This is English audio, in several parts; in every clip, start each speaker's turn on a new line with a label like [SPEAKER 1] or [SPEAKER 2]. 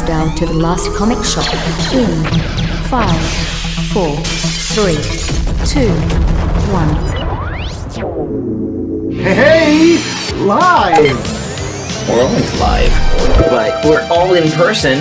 [SPEAKER 1] countdown to the last comic shop in five, four, three, two, one.
[SPEAKER 2] Hey, live!
[SPEAKER 3] We're always live, but we're all in person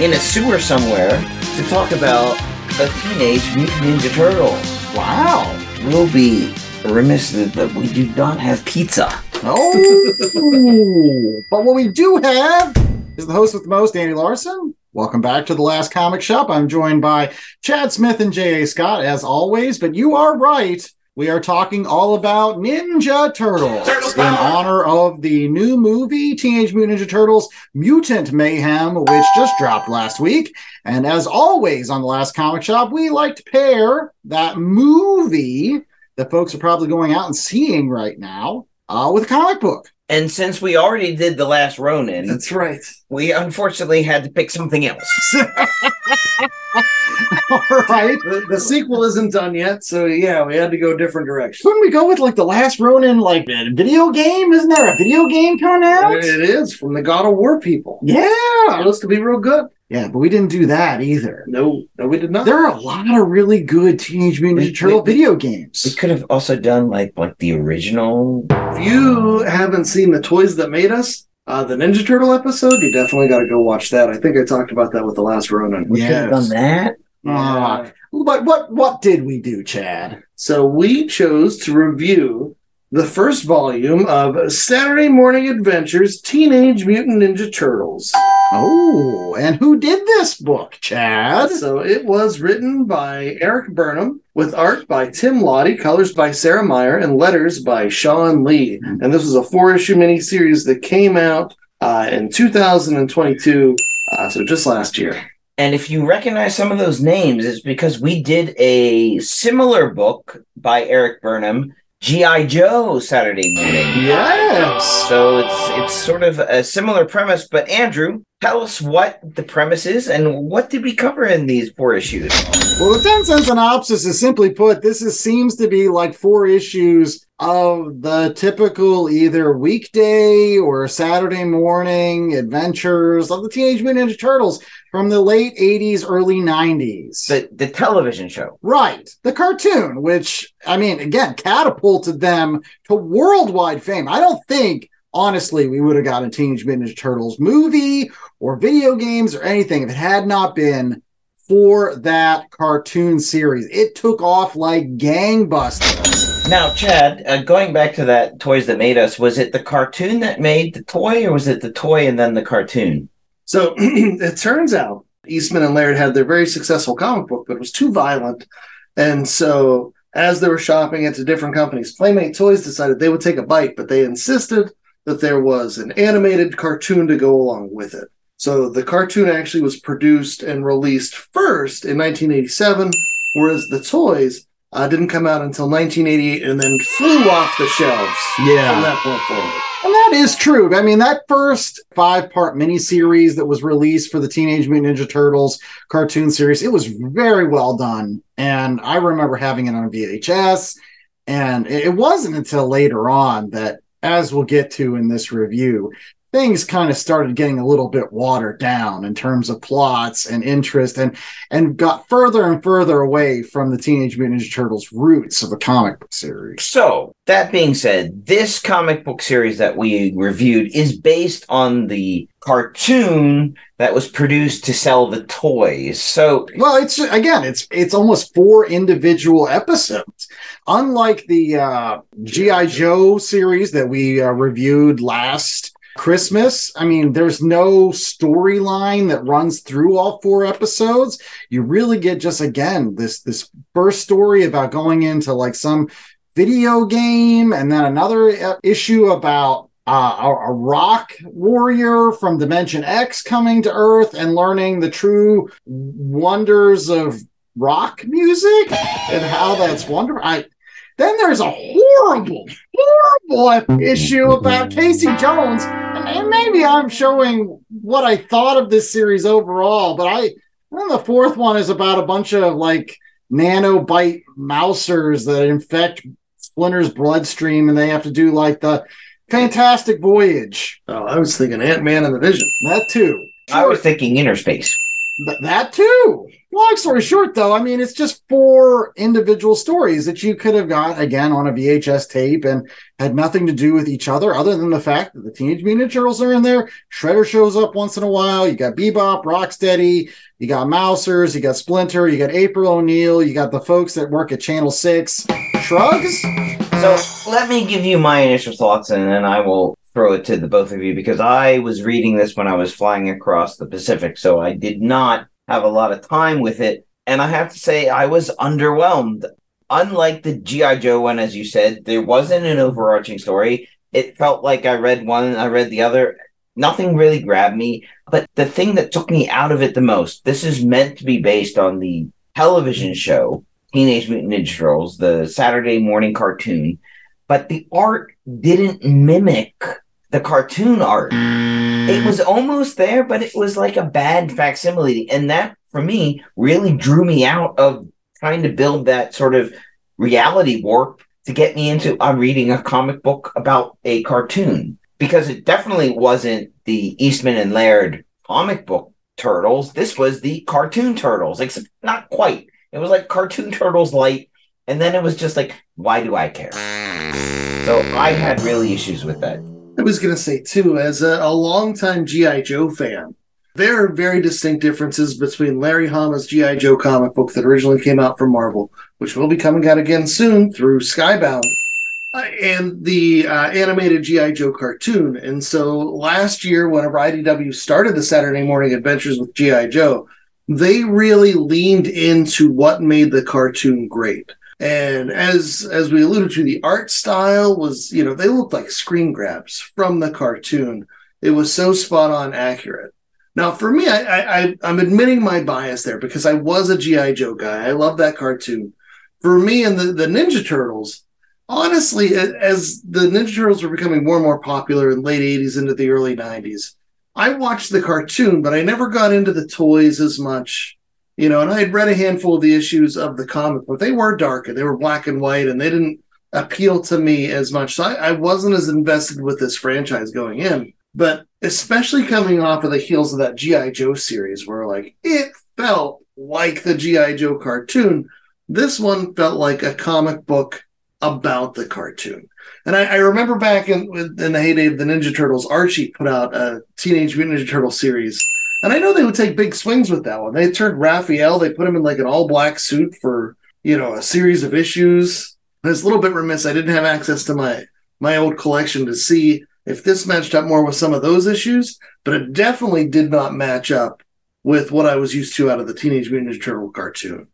[SPEAKER 3] in a sewer somewhere to talk about the Teenage Mutant Ninja Turtles.
[SPEAKER 2] Wow.
[SPEAKER 3] We'll be remiss that we do not have pizza.
[SPEAKER 2] Oh, but what we do have is the host with the most, Andy Larson. Welcome back to the last comic shop. I'm joined by Chad Smith and J.A. Scott, as always, but you are right. We are talking all about Ninja Turtles in honor of the new movie, Teenage Mutant Ninja Turtles Mutant Mayhem, which just dropped last week. And as always on the last comic shop, we like to pair that movie that folks are probably going out and seeing right now uh, with a comic book.
[SPEAKER 3] And since we already did the last Ronin,
[SPEAKER 2] That's right.
[SPEAKER 3] we unfortunately had to pick something else.
[SPEAKER 2] All right.
[SPEAKER 4] The, the sequel isn't done yet, so yeah, we had to go different directions.
[SPEAKER 2] Couldn't we go with like the last Ronin, like video game? Isn't there a video game coming out?
[SPEAKER 4] It is from the God of War people.
[SPEAKER 2] Yeah.
[SPEAKER 4] Supposed to be real good.
[SPEAKER 2] Yeah, but we didn't do that either.
[SPEAKER 4] No, no, we did not.
[SPEAKER 2] There are a lot of really good Teenage Mutant Ninja Turtle
[SPEAKER 3] we-
[SPEAKER 2] video games.
[SPEAKER 3] We could have also done like like the original.
[SPEAKER 4] if you haven't seen the toys that made us, uh, the Ninja Turtle episode, you definitely got to go watch that. I think I talked about that with the last Ronin.
[SPEAKER 3] We could have done
[SPEAKER 2] Yes.
[SPEAKER 3] that.
[SPEAKER 2] Ah, but what what did we do, Chad?
[SPEAKER 4] So we chose to review the first volume of Saturday Morning Adventures Teenage Mutant Ninja Turtles.
[SPEAKER 2] Oh, and who did this book, Chad?
[SPEAKER 4] So it was written by Erik Burnham with art by Tim Lattie, colors by Sarah Meyer, and letters by Shawn Lee. And this was a four issue miniseries that came out uh, in 2022, uh, so just last year.
[SPEAKER 3] And if you recognize some of those names, it's because we did a similar book by Erik Burnham, G.I. Joe Saturday morning.
[SPEAKER 2] Yes.
[SPEAKER 3] So it's it's sort of a similar premise, but Andrew, tell us what the premise is and what did we cover in these four issues?
[SPEAKER 2] Well, the 10 cent synopsis is simply put, this is, seems to be like four issues of the typical either weekday or Saturday morning adventures of the Teenage Mutant Ninja Turtles from the late 80s, early 90s.
[SPEAKER 3] The the television show.
[SPEAKER 2] Right. The cartoon, which, I mean, again, catapulted them to worldwide fame. I don't think, honestly, we would have gotten Teenage Mutant Ninja Turtles movie or video games or anything if it had not been for that cartoon series. It took off like gangbusters.
[SPEAKER 3] Now, Chad, uh, going back to that toys that made us, was it the cartoon that made the toy, or was it the toy and then the cartoon?
[SPEAKER 4] So it turns out Eastman and Laird had their very successful comic book, but it was too violent. And so as they were shopping into different companies, Playmate Toys decided they would take a bite, but they insisted that there was an animated cartoon to go along with it. So the cartoon actually was produced and released first in 1987, whereas the toys uh, didn't come out until 1988 and then flew off the shelves yeah. from that point forward.
[SPEAKER 2] And that is true. I mean, that first five part miniseries that was released for the Teenage Mutant Ninja Turtles cartoon series, it was very well done. And I remember having it on VHS. And it it wasn't until later on that, as we'll get to in this review, things kind of started getting a little bit watered down in terms of plots and interest and and got further and further away from the Teenage Mutant Ninja Turtles roots of the comic book series.
[SPEAKER 3] So, that being said, this comic book series that we reviewed is based on the cartoon that was produced to sell the toys. So,
[SPEAKER 2] Well, it's again, it's it's almost four individual episodes. Unlike the uh, GI Joe series that we uh, reviewed last Christmas, I mean, there's no storyline that runs through all four episodes. You really get just again this this first story about going into like some video game, and then another uh, issue about uh, a, a rock warrior from Dimension X coming to Earth and learning the true wonders of rock music and how that's wonderful. I then there's a horrible, horrible issue about Casey Jones, and, and maybe I'm showing what I thought of this series overall, but I then the fourth one is about a bunch of like nanobite mousers that infect Splinter's bloodstream, and they have to do like the Fantastic Voyage.
[SPEAKER 4] Oh, I was thinking Ant Man and the Vision.
[SPEAKER 2] That too.
[SPEAKER 3] I was thinking Innerspace.
[SPEAKER 2] Th- that too. Long story short, though, I mean, it's just four individual stories that you could have got again on a VHS tape and had nothing to do with each other, other than the fact that the Teenage Mutant Turtles are in there. Shredder shows up once in a while. You got Bebop, Rocksteady, you got Mousers, you got Splinter, you got April O'Neil, you got the folks that work at Channel Six. Shrugs.
[SPEAKER 3] So let me give you my initial thoughts and then I will throw it to the both of you because I was reading this when I was flying across the Pacific, so I did not have a lot of time with it. And I have to say, I was underwhelmed. Unlike the G.I. Joe one, as you said, there wasn't an overarching story. It felt like I read one, I read the other. Nothing really grabbed me. But the thing that took me out of it the most, this is meant to be based on the television show Teenage Mutant Ninja Turtles, the Saturday morning cartoon, but the art didn't mimic the cartoon art. It mm. was almost there, but it was like a bad facsimile. And that, for me, really drew me out of trying to build that sort of reality warp to get me into I'm reading a comic book about a cartoon. Because it definitely wasn't the Eastman and Laird comic book turtles. This was the cartoon turtles, except not quite. It was like cartoon turtles light, and then it was just like, why do I care? So I had really issues with that.
[SPEAKER 4] I was going to say, too, as a, a longtime G.I. Joe fan, there are very distinct differences between Larry Hama's G.I. Joe comic book that originally came out from Marvel, which will be coming out again soon through Skybound, uh, and the uh, animated G.I. Joe cartoon. And so last year, whenever IDW started the Saturday Morning Adventures with G.I. Joe, they really leaned into what made the cartoon great. And as as we alluded to, the art style was, you know, they looked like screen grabs from the cartoon. It was so spot on accurate. Now, for me, I, I I'm admitting my bias there because I was a GI Joe guy. I love that cartoon. For me and the the Ninja Turtles, honestly, as the Ninja Turtles were becoming more and more popular in late '80s into the early '90s, I watched the cartoon, but I never got into the toys as much you know, and I had read a handful of the issues of the comic, but they were darker, they were black and white, and they didn't appeal to me as much. So I, I wasn't as invested with this franchise going in. But especially coming off of the heels of that G.I. Joe series, where like it felt like the G.I. Joe cartoon, this one felt like a comic book about the cartoon. And I, I, remember back in in the heyday of the Ninja Turtles, Archie put out a Teenage Mutant Ninja Turtle series and I know they would take big swings with that one. They turned Raphael, they put him in like an all black suit for, you know, a series of issues. It's a little bit remiss. I didn't have access to my my old collection to see if this matched up more with some of those issues, but it definitely did not match up with what I was used to out of the Teenage Mutant Ninja Turtle cartoon.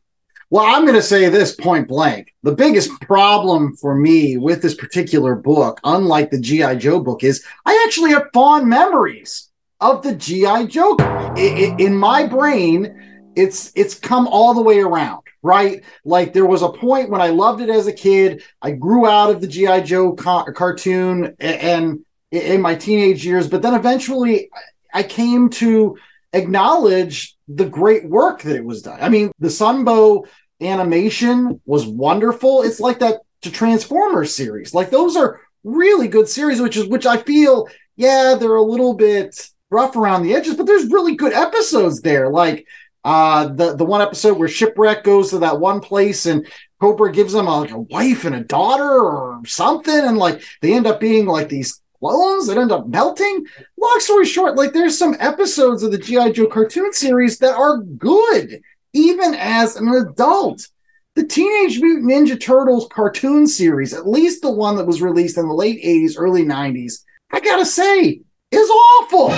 [SPEAKER 2] Well, I'm going to say this point blank. The biggest problem for me with this particular book, unlike the G.I. Joe book, is I actually have fond memories of the GI Joe. in my brain, it's it's come all the way around, right? Like there was a point when I loved it as a kid. I grew out of the GI Joe ca- cartoon and, and in my teenage years, but then eventually I came to acknowledge the great work that it was done. I mean, the Sunbow animation was wonderful. It's like that to Transformers series. Like those are really good series, which is which I feel, yeah, they're a little bit rough around the edges, but there's really good episodes there. Like uh, the the one episode where Shipwreck goes to that one place and Cobra gives him a, like a wife and a daughter or something, and like they end up being like these clones that end up melting. Long story short, like there's some episodes of the GI Joe cartoon series that are good, even as an adult. The Teenage Mutant Ninja Turtles cartoon series, at least the one that was released in the late 80s, early 90s, I gotta say, is awful.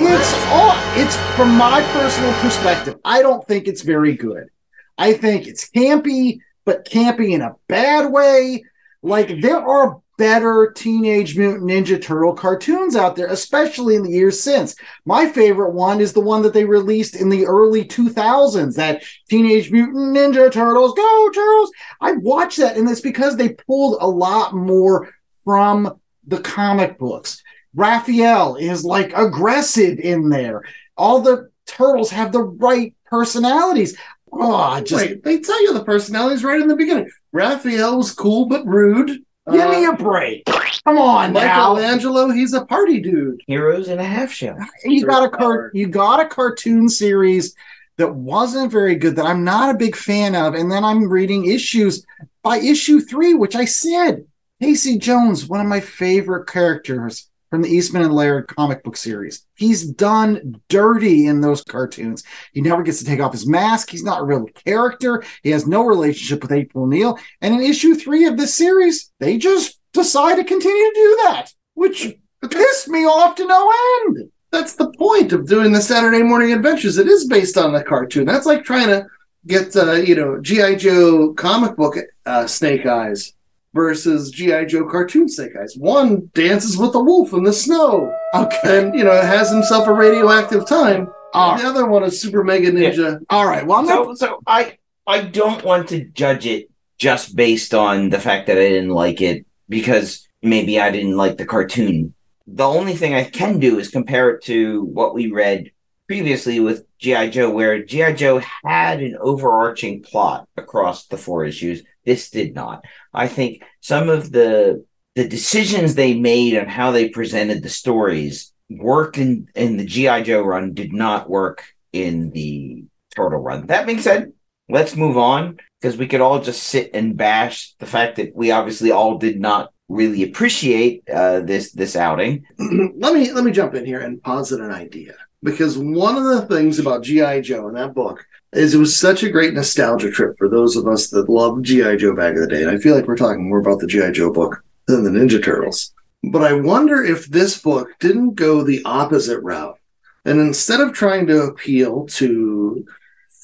[SPEAKER 2] It's all it's from my personal perspective. I don't think it's very good. I think it's campy, but campy in a bad way. Like there are better Teenage Mutant Ninja Turtle cartoons out there, especially in the years since. My favorite one is the one that they released in the early 2000s, that Teenage Mutant Ninja Turtles, Go Turtles. I watched that, and it's because they pulled a lot more from the comic books. Raphael is like aggressive in there. All the turtles have the right personalities. Oh, just
[SPEAKER 4] Wait, they tell you the personalities right in the beginning. Raphael was cool but rude.
[SPEAKER 2] Give me
[SPEAKER 4] Uh,
[SPEAKER 2] a break. Come on now.
[SPEAKER 4] Michelangelo, he's a party dude.
[SPEAKER 3] Heroes in a half shell.
[SPEAKER 2] You got a
[SPEAKER 4] Power.
[SPEAKER 2] car- you got a cartoon series that wasn't very good that I'm not a big fan of, and then I'm reading issues by issue three, which I said Casey Jones, one of my favorite characters from the Eastman and Laird comic book series. He's done dirty in those cartoons. He never gets to take off his mask. He's not a real character. He has no relationship with April O'Neil. And in issue three of this series, they just decide to continue to do that, which pissed me off to no end.
[SPEAKER 4] That's the point of doing the Saturday morning adventures. It is based on the cartoon. That's like trying to get, uh, you know, GI Joe comic book uh, Snake Eyes versus GI Joe cartoon Snake Eyes. One dances with the wolf in the snow,
[SPEAKER 2] Okay.
[SPEAKER 4] and you know has himself a radioactive time.
[SPEAKER 2] All right.
[SPEAKER 4] The other one is Super Mega Ninja.
[SPEAKER 2] All right. Well, I'm not.
[SPEAKER 3] So, so I I don't want to judge it just based on the fact that I didn't like it because maybe I didn't like the cartoon. The only thing I can do is compare it to what we read previously with GI Joe, where GI Joe had an overarching plot across the four issues. This did not. I think some of the the decisions they made on how they presented the stories worked in in the GI Joe run did not work in the Turtle run. That being said, let's move on because we could all just sit and bash the fact that we obviously all did not really appreciate uh, this this outing.
[SPEAKER 4] let me let me jump in here and posit an idea because one of the things about GI Joe in that book is it was such a great nostalgia trip for those of us that loved GI Joe back in the day. And I feel like we're talking more about the GI Joe book than the Ninja Turtles. But I wonder if this book didn't go the opposite route. And instead of trying to appeal to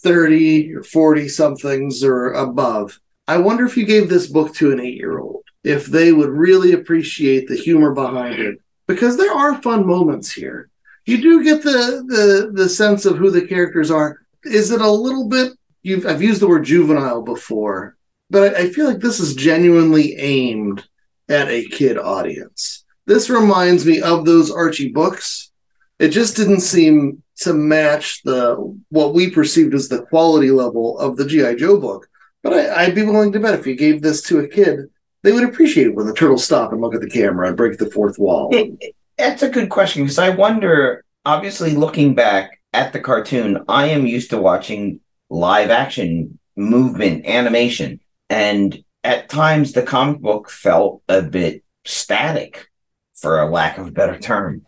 [SPEAKER 4] 30 or 40 somethings or above, I wonder if you gave this book to an eight year old, if they would really appreciate the humor behind it. Because there are fun moments here. You do get the the the sense of who the characters are. Is it a little bit you've I've used the word juvenile before, but I, I feel like this is genuinely aimed at a kid audience. This reminds me of those Archie books. It just didn't seem to match the what we perceived as the quality level of the GI Joe book. But I, I'd be willing to bet if you gave this to a kid, they would appreciate it when the turtles stop and look at the camera and break the fourth wall.
[SPEAKER 3] That's a good question because I wonder. Obviously, looking back at the cartoon, I am used to watching live action movement animation, and at times the comic book felt a bit static, for a lack of a better term.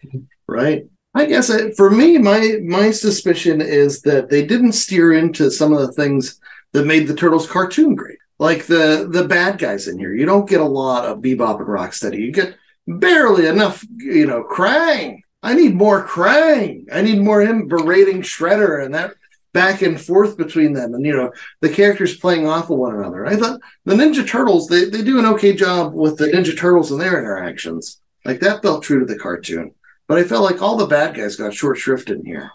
[SPEAKER 4] right? I guess I, for me, my my suspicion is that they didn't steer into some of the things that made the turtles cartoon great, like the the bad guys in here. You don't get a lot of Bebop and Rocksteady. You get barely enough, you know, Krang. I need more Krang. I need more him berating Shredder and that back and forth between them, and you know the characters playing off of one another. I thought the Ninja Turtles they they do an okay job with the Ninja Turtles and their interactions. Like that felt true to the cartoon. But I felt like all the bad guys got short shrift in here,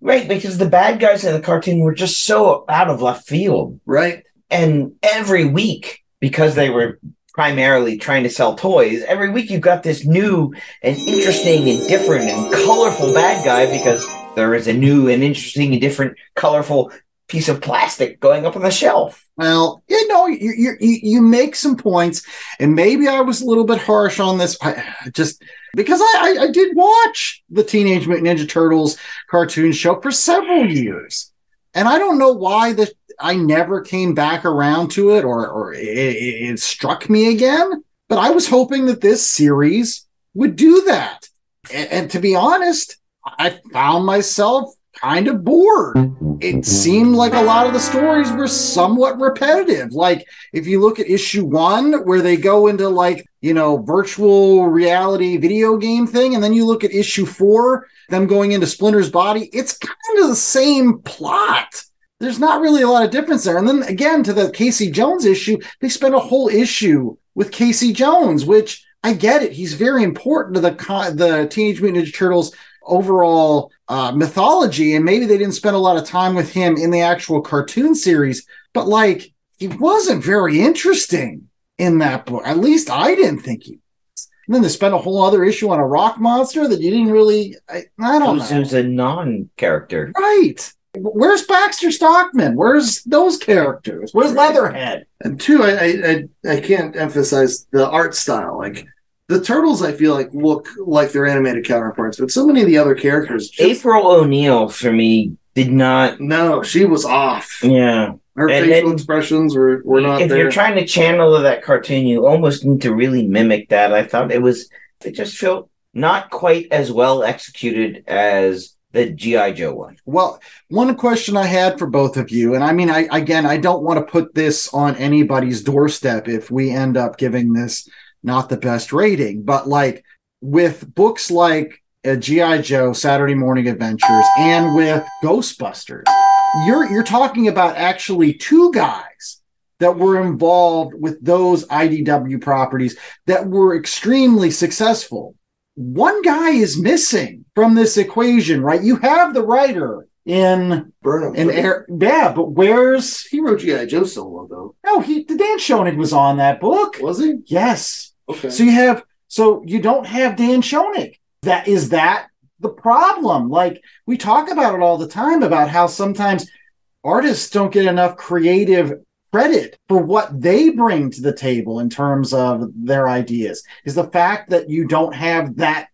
[SPEAKER 3] Right, because the bad guys in the cartoon were just so out of left field.
[SPEAKER 4] right?
[SPEAKER 3] And every week, because they were primarily trying to sell toys, every week you've got this new and interesting and different and colorful bad guy because there is a new and interesting and different colorful piece of plastic going up on the shelf.
[SPEAKER 2] Well, you know, you, you you make some points, and maybe I was a little bit harsh on this. I just because I, I I did watch the Teenage Mutant Ninja Turtles cartoon show for several years, and I don't know why the I never came back around to it, or or it, it struck me again. But I was hoping that this series would do that, and, and to be honest, I found myself kind of bored it seemed like a lot of the stories were somewhat repetitive. Like if you look at issue one, where they go into like, you know, virtual reality video game thing, and then you look at issue four, them going into Splinter's body, it's kind of the same plot. There's not really a lot of difference there. And then again, to the Casey Jones issue, they spent a whole issue with Casey Jones, which I get it. He's very important to the the Teenage Mutant Ninja Turtles overall uh, mythology, and maybe they didn't spend a lot of time with him in the actual cartoon series, but like he wasn't very interesting in that book. At least I didn't think he was. And then they spent a whole other issue on a rock monster that you didn't really. I, I don't
[SPEAKER 3] Who's,
[SPEAKER 2] know.
[SPEAKER 3] who's a non character.
[SPEAKER 2] Right. Where's Baxter Stockman? Where's those characters? Where's Leatherhead?
[SPEAKER 4] And two, I, I I can't emphasize the art style. Like the turtles, I feel like look like their animated counterparts, but so many of the other characters. Just,
[SPEAKER 3] April O'Neil for me did not.
[SPEAKER 4] no, she was off.
[SPEAKER 3] Yeah.
[SPEAKER 4] Her
[SPEAKER 3] And
[SPEAKER 4] facial
[SPEAKER 3] then-
[SPEAKER 4] expressions were, were not
[SPEAKER 3] if
[SPEAKER 4] there.
[SPEAKER 3] you're trying to channel that cartoon, you almost need to really mimic that. I thought it was. It just felt not quite as well executed as the GI Joe one.
[SPEAKER 2] Well, one question I had for both of you, and I mean, I again, I don't want to put this on anybody's doorstep if we end up giving this not the best rating, but like with books like uh, GI Joe, Saturday Morning Adventures, and with Ghostbusters, you're you're talking about actually two guys that were involved with those IDW properties that were extremely successful. One guy is missing from this equation, right? You have the writer in
[SPEAKER 4] Burnham.
[SPEAKER 2] in air, yeah, but where's
[SPEAKER 4] he wrote GI Joe solo though.
[SPEAKER 2] no? He the Dan Schoening was on that book.
[SPEAKER 4] Was he?
[SPEAKER 2] Yes.
[SPEAKER 4] Okay.
[SPEAKER 2] So you have so you don't have Dan Schoening. That is that the problem. Like we talk about it all the time about how sometimes artists don't get enough creative credit for what they bring to the table in terms of their ideas. Is the fact that you don't have that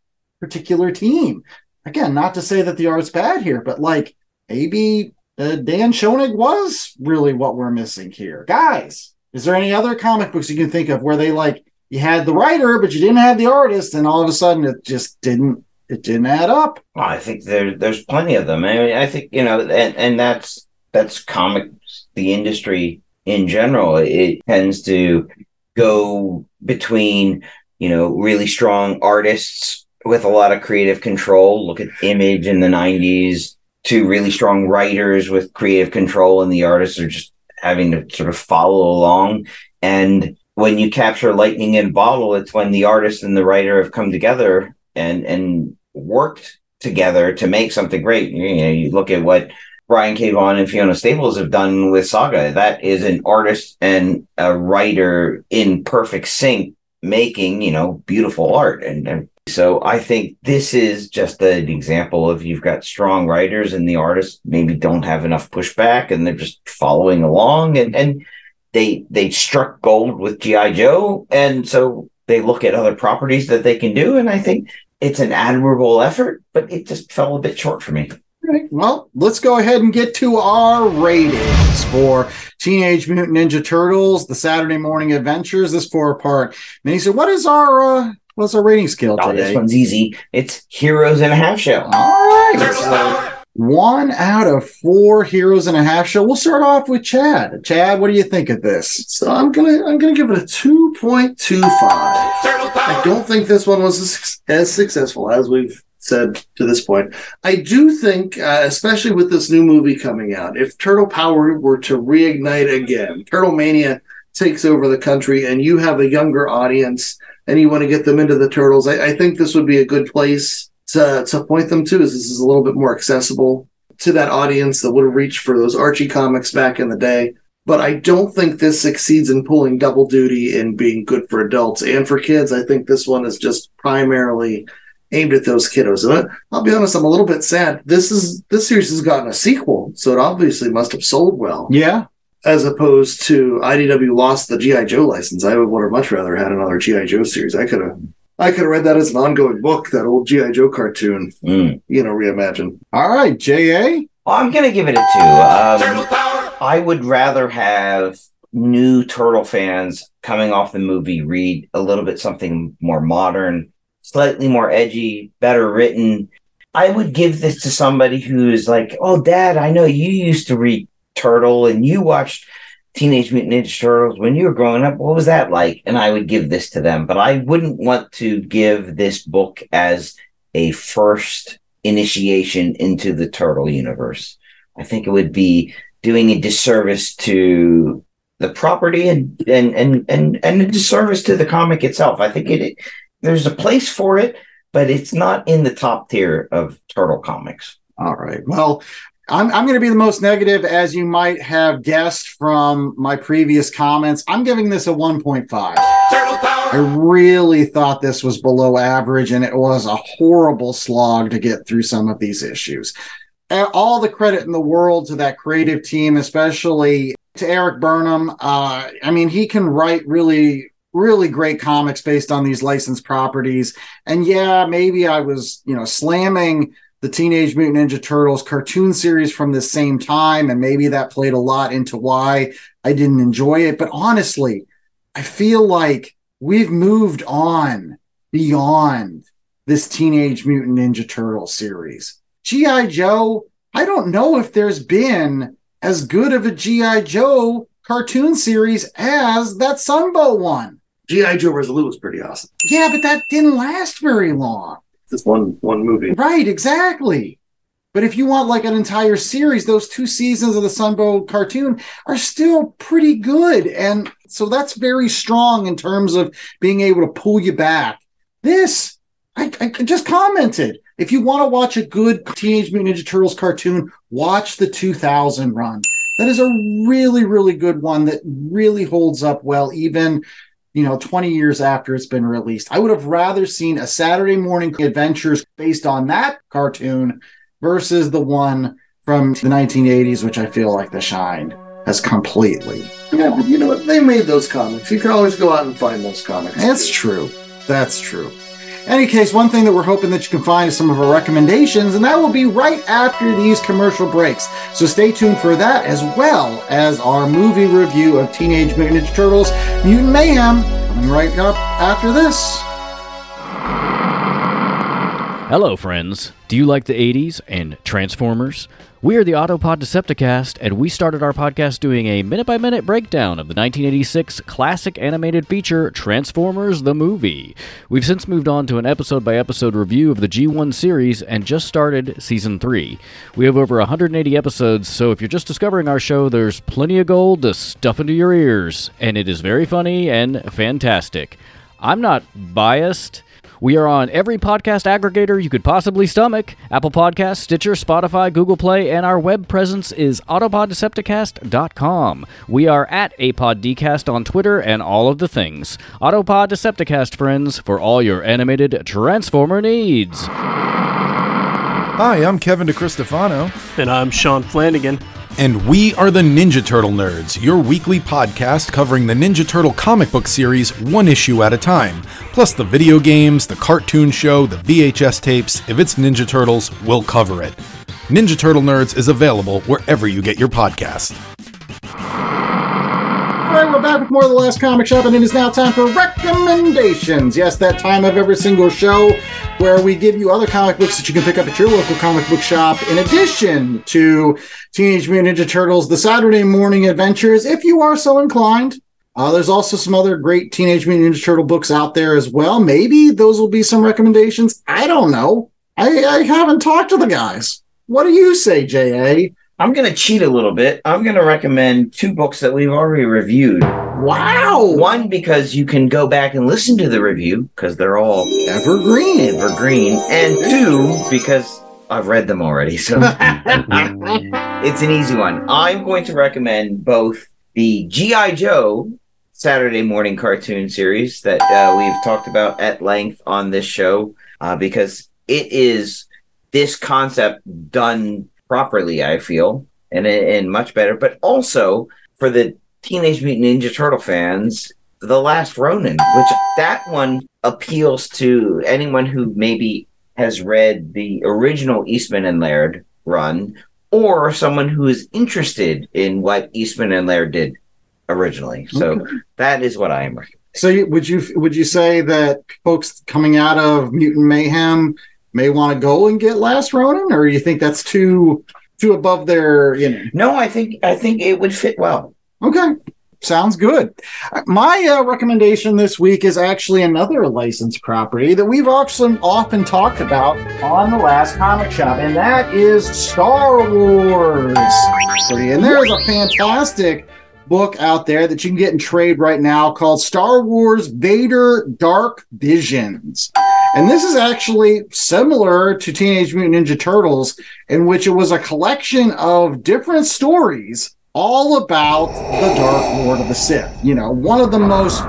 [SPEAKER 2] particular team. Again, not to say that the art's bad here, but like maybe uh, Dan Schoening was really what we're missing here. Guys, is there any other comic books you can think of where they like you had the writer, but you didn't have the artist, and all of a sudden it just didn't it didn't add up?
[SPEAKER 3] Well, I think there there's plenty of them. I mean, I think you know, and and that's that's comics, the industry in general. It tends to go between you know really strong artists with a lot of creative control. Look at Image in the '90s to really strong writers with creative control, and the artists are just having to sort of follow along. And when you capture lightning in a bottle, it's when the artist and the writer have come together and and worked together to make something great. You know, you look at what Brian K. Vaughan and Fiona Staples have done with Saga. That is an artist and a writer in perfect sync, making you know beautiful art. And, and so I think this is just an example of you've got strong writers and the artists maybe don't have enough pushback and they're just following along and and they they struck gold with GI Joe and so they look at other properties that they can do and I think it's an admirable effort, but it just fell a bit short for me.
[SPEAKER 2] Well, let's go ahead and get to our ratings for Teenage Mutant Ninja Turtles: The Saturday Morning Adventures. This four-part mini. So, what is our uh, what's our rating scale
[SPEAKER 3] Oh,
[SPEAKER 2] today?
[SPEAKER 3] this one's easy. It's Heroes and a Half Shell.
[SPEAKER 2] All right. So one out of four heroes and a half show. We'll start off with Chad. Chad, what do you think of this?
[SPEAKER 4] So I'm gonna I'm gonna give it a two point two five. I don't think this one was as, as successful as we've said to this point. I do think, uh, especially with this new movie coming out, if Turtle Power were to reignite again, Turtle Mania takes over the country, and you have a younger audience, and you want to get them into the turtles, I, I think this would be a good place to to point them to. As this is a little bit more accessible to that audience that would have reached for those Archie comics back in the day but I don't think this succeeds in pulling double duty and being good for adults and for kids. I think this one is just primarily aimed at those kiddos. And I'll be honest, I'm a little bit sad. This is this series has gotten a sequel, so it obviously must have sold well.
[SPEAKER 2] Yeah.
[SPEAKER 4] As opposed to IDW lost the GI Joe license. I would have much rather had another GI Joe series. I could have. I could have read that as an ongoing book, that old GI Joe cartoon,
[SPEAKER 3] Mm.
[SPEAKER 4] you know, reimagined.
[SPEAKER 2] All right, J.A.
[SPEAKER 3] Well, I'm going to give it a two. Um, I would rather have new Turtle fans coming off the movie read a little bit something more modern, slightly more edgy, better written. I would give this to somebody who is like, "Oh, Dad, I know you used to read Turtle and you watched Teenage Mutant Ninja Turtles when you were growing up. What was that like?" And I would give this to them, but I wouldn't want to give this book as a first initiation into the Turtle universe. I think it would be doing a disservice to the property and and and and, and a disservice to the comic itself. I think it, it there's a place for it, but it's not in the top tier of turtle comics.
[SPEAKER 2] All right. Well, I'm, I'm going to be the most negative, as you might have guessed from my previous comments. I'm giving this a 1.5. I really thought this was below average, and it was a horrible slog to get through some of these issues. uh, all the credit in the world to that creative team, especially to Erik Burnham. Uh, I mean, he can write really, really great comics based on these licensed properties. And yeah, maybe I was, you know, slamming the Teenage Mutant Ninja Turtles cartoon series from the same time, and maybe that played a lot into why I didn't enjoy it. But honestly, I feel like we've moved on beyond this Teenage Mutant Ninja Turtle series. G.I. Joe, I don't know if there's been as good of a G.I. Joe cartoon series as that Sunbow one.
[SPEAKER 4] G.I. Joe Resolute was pretty awesome.
[SPEAKER 2] Yeah, but that didn't last very long.
[SPEAKER 4] Just one one movie.
[SPEAKER 2] Right, exactly. But if you want like an entire series, those two seasons of the Sunbow cartoon are still pretty good. And so that's very strong in terms of being able to pull you back. This, I, I just commented. If you want to watch a good Teenage Mutant Ninja Turtles cartoon, watch the 2000 run. That is a really, really good one that really holds up well, even you know 20 years after it's been released. I would have rather seen a Saturday morning adventures based on that cartoon versus the one from the 1980s, which I feel like The Shine has completely.
[SPEAKER 4] Yeah, but you know what? They made those comics. You can always go out and find those comics.
[SPEAKER 2] That's true. That's true. Any case, one thing that we're hoping that you can find is some of our recommendations, and that will be right after these commercial breaks. So stay tuned for that as well as our movie review of Teenage Mutant Ninja Turtles Mutant Mayhem coming right up after this.
[SPEAKER 5] Hello, friends. Do you like the 80s and Transformers? We are the Autopod Decepticast, and we started our podcast doing a minute by minute breakdown of the 1986 classic animated feature Transformers the Movie. We've since moved on to an episode by episode review of the G1 series and just started season 3. We have over 180 episodes, so if you're just discovering our show, there's plenty of gold to stuff into your ears, and it is very funny and fantastic. I'm not biased. We are on every podcast aggregator you could possibly stomach Apple Podcasts, Stitcher, Spotify, Google Play, and our web presence is autopoddecepticast.com. We are at APodDcast on Twitter and all of the things. Autopod Decepticast, friends, for all your animated Transformer needs.
[SPEAKER 6] Hi, I'm Kevin DeCristofano.
[SPEAKER 7] And I'm Sean Flanagan.
[SPEAKER 6] And we are the Ninja Turtle Nerds, your weekly podcast covering the Ninja Turtle comic book series one issue at a time, plus the video games, the cartoon show, the VHS tapes. If it's Ninja Turtles, we'll cover it. Ninja Turtle Nerds is available wherever you get your podcasts.
[SPEAKER 2] All right, we're back with more of the last comic shop, and it is now time for recommendations. Yes, that time of every single show where we give you other comic books that you can pick up at your local comic book shop, in addition to Teenage Mutant Ninja Turtles: The Saturday Morning Adventures, if you are so inclined. Uh, there's also some other great Teenage Mutant Ninja Turtle books out there as well. Maybe those will be some recommendations. I don't know. I, I haven't talked to the guys. What do you say, J.A.?
[SPEAKER 3] I'm going to cheat a little bit. I'm going to recommend two books that we've already reviewed.
[SPEAKER 2] Wow.
[SPEAKER 3] One, because you can go back and listen to the review because they're all
[SPEAKER 2] Evergreen.
[SPEAKER 3] evergreen. And two, because I've read them already. So it's an easy one. I'm going to recommend both the G.I. Joe Saturday morning cartoon series that uh, we've talked about at length on this show uh, because it is this concept done properly, I feel, and and much better. But also for the Teenage Mutant Ninja Turtle fans, The Last Ronin, which that one appeals to anyone who maybe has read the original Eastman and Laird run, or someone who is interested in what Eastman and Laird did originally. So that is what I am recommending.
[SPEAKER 2] So you- would you would you say that folks coming out of Mutant Mayhem may want to go and get Last Ronin, or you think that's too too above their you know?
[SPEAKER 3] No, I think I think it would fit well.
[SPEAKER 2] Okay, sounds good. My uh, recommendation this week is actually another licensed property that we've often often talked about on the last comic shop, and that is Star Wars. And there is a fantastic book out there that you can get in trade right now called Star Wars Vader Dark Visions. And this is actually similar to Teenage Mutant Ninja Turtles, in which it was a collection of different stories all about the Dark Lord of the Sith. You know, one of the most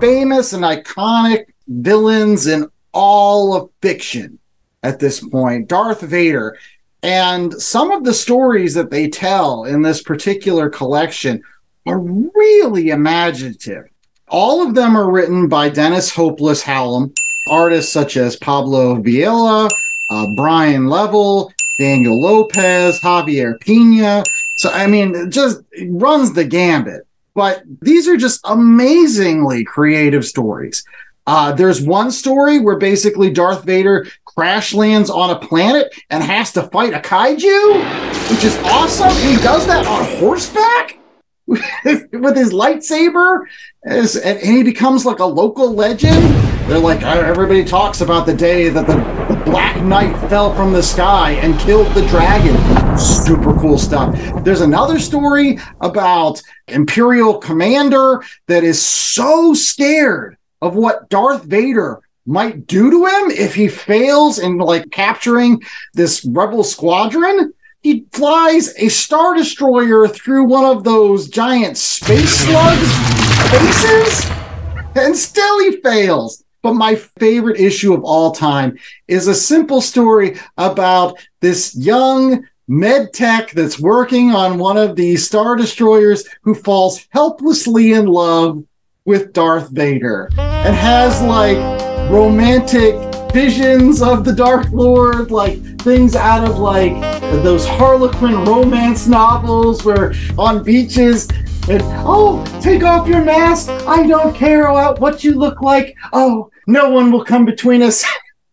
[SPEAKER 2] famous and iconic villains in all of fiction at this point, Darth Vader. And some of the stories that they tell in this particular collection are really imaginative. All of them are written by Dennis Hopeless Hallam, artists such as Pablo Villa, uh, Brian Level, Daniel Lopez, Javier Pina. So, I mean, it just runs the gambit. But these are just amazingly creative stories. Uh, there's one story where basically Darth Vader crash lands on a planet and has to fight a kaiju, which is awesome. He does that on horseback with his lightsaber, As, and, he becomes like a local legend. They're like, everybody talks about the day that the, the Black Knight fell from the sky and killed the dragon. Super cool stuff. There's another story about Imperial Commander that is so scared of what Darth Vader might do to him if he fails in like capturing this rebel squadron. He flies a star destroyer through one of those giant space slugs faces, and still he fails. But my favorite issue of all time is a simple story about this young med tech that's working on one of these star destroyers who falls helplessly in love with Darth Vader and has like romantic visions of the Dark Lord, like things out of like those Harlequin romance novels where on beaches and oh, take off your mask. I don't care what you look like. Oh, no one will come between us.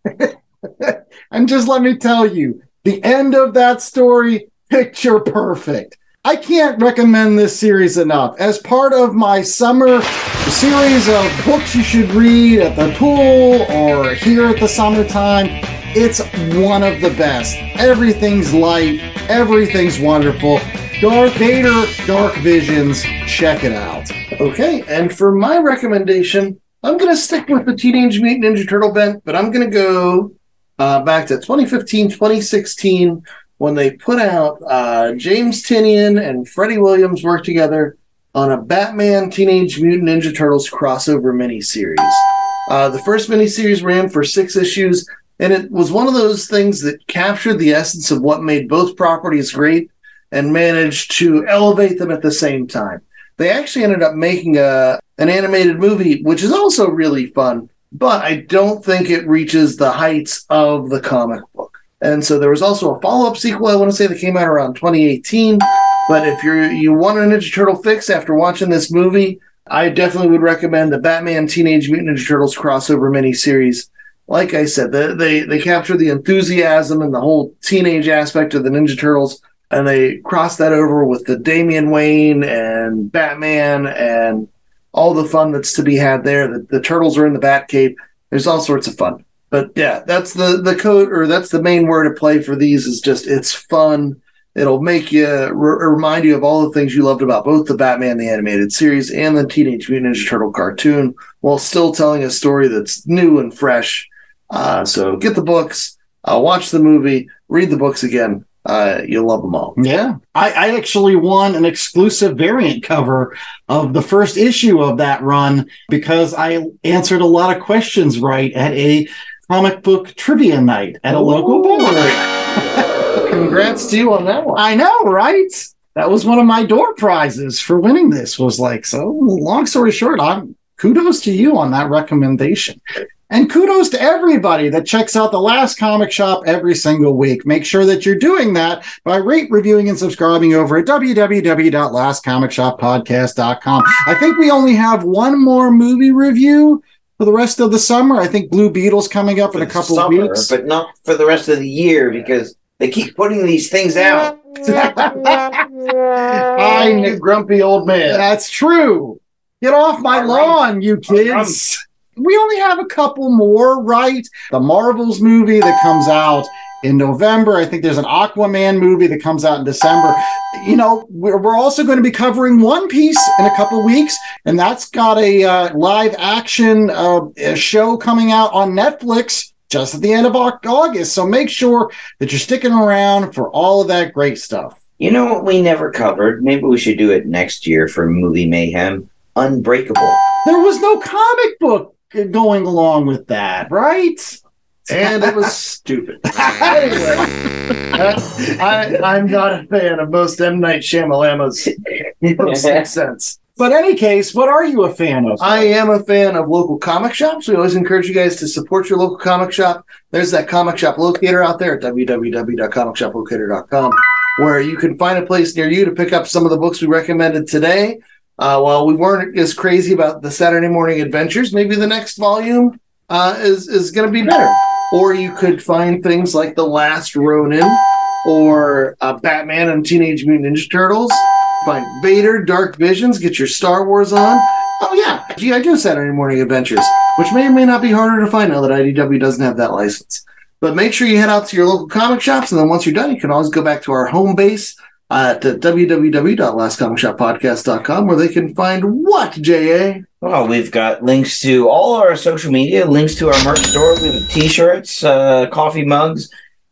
[SPEAKER 2] and just let me tell you, the end of that story, picture perfect. I can't recommend this series enough. As part of my summer series of books you should read at the pool or here at the summertime, it's one of the best. Everything's light, everything's wonderful. Darth Vader, Dark Visions, check it out.
[SPEAKER 4] Okay, and for my recommendation, I'm going to stick with the Teenage Mutant Ninja Turtle bent, but I'm going to go uh, back to 2015, 2016 when they put out uh, James Tynion and Freddie Williams work together on a Batman Teenage Mutant Ninja Turtles crossover miniseries. Uh, the first miniseries ran for six issues, and it was one of those things that captured the essence of what made both properties great and managed to elevate them at the same time. They actually ended up making a an animated movie, which is also really fun, but I don't think it reaches the heights of the comic book. And so there was also a follow up sequel, I want to say, that came out around 2018. But if you're you want a Ninja Turtle fix after watching this movie, I definitely would recommend the Batman Teenage Mutant Ninja Turtles crossover miniseries. Like I said, the, they they capture the enthusiasm and the whole teenage aspect of the Ninja Turtles, and they cross that over with the Damian Wayne and Batman and all the fun that's to be had there. The, the turtles are in the Batcave. There's all sorts of fun but yeah, that's the the code or that's the main word to play for these is just it's fun. It'll make you re- remind you of all the things you loved about both the Batman the animated series and the Teenage Mutant Ninja Turtle cartoon, while still telling a story that's new and fresh. Uh, so get the books, uh, watch the movie, read the books again. Uh, you'll love them all.
[SPEAKER 2] Yeah. I, I actually won an exclusive variant cover of the first issue of that run because I answered a lot of questions right at a comic book trivia night at a local bar.
[SPEAKER 4] Congrats to you on that one.
[SPEAKER 2] I know, right? That was one of my door prizes for winning this. Was like so. Long story short, I'm kudos to you on that recommendation. And kudos to everybody that checks out the last comic shop every single week. Make sure that you're doing that by rate, reviewing, and subscribing over at www.lastcomicshoppodcast.com. I think we only have one more movie review for the rest of the summer. I think Blue Beetle's coming up in a couple
[SPEAKER 3] Summer,
[SPEAKER 2] of weeks.
[SPEAKER 3] but not for the rest of the year because they keep putting these things out.
[SPEAKER 2] I
[SPEAKER 4] You
[SPEAKER 2] kn-
[SPEAKER 4] grumpy old man.
[SPEAKER 2] that's true. Get off my
[SPEAKER 3] All right.
[SPEAKER 2] lawn, you kids. We only have a couple more, right? The Marvels movie that comes out in November. I think there's an Aquaman movie that comes out in December. You know, we're, we're also going to be covering One Piece in a couple weeks, and that's got a uh, live action uh, show coming out on Netflix just at the end of August. So make sure that you're sticking around for all of that great stuff.
[SPEAKER 3] You know what we never covered? Maybe we should do it next year for movie mayhem. Unbreakable.
[SPEAKER 2] There was no comic book going along with that, right?
[SPEAKER 4] And it was stupid. anyway, I, I'm not a fan of most M Night Shyamalan's Sixth Sense.
[SPEAKER 2] But any case, what are you a fan of?
[SPEAKER 4] I am a fan of local comic shops. We always encourage you guys to support your local comic shop. There's that comic shop locator out there at www.comicshoplocator.com where you can find a place near you to pick up some of the books we recommended today. Uh, while we weren't as crazy about the Saturday morning adventures, maybe the next volume uh, is is going to be better. Or you could find things like The Last Ronin or uh, Batman and Teenage Mutant Ninja Turtles. Find Vader, Dark Visions, get your Star Wars on. Oh yeah, G.I. Joe Saturday Morning Adventures, which may or may not be harder to find now that IDW doesn't have that license. But make sure you head out to your local comic shops, and then once you're done, you can always go back to our home base at www.lastcomicshoppodcast.com where they can find what, J.A.?
[SPEAKER 3] Well, we've got links to all our social media, links to our merch store. We have t-shirts, uh, coffee mugs,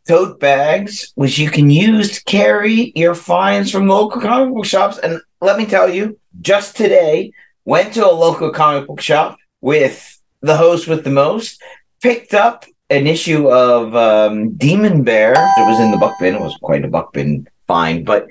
[SPEAKER 3] tote bags, which you can use to carry your finds from local comic book shops. And let me tell you, just today, went to a local comic book shop with the host with the most, picked up an issue of um, Demon Bear. It was in the buck bin. It was quite a buck find, but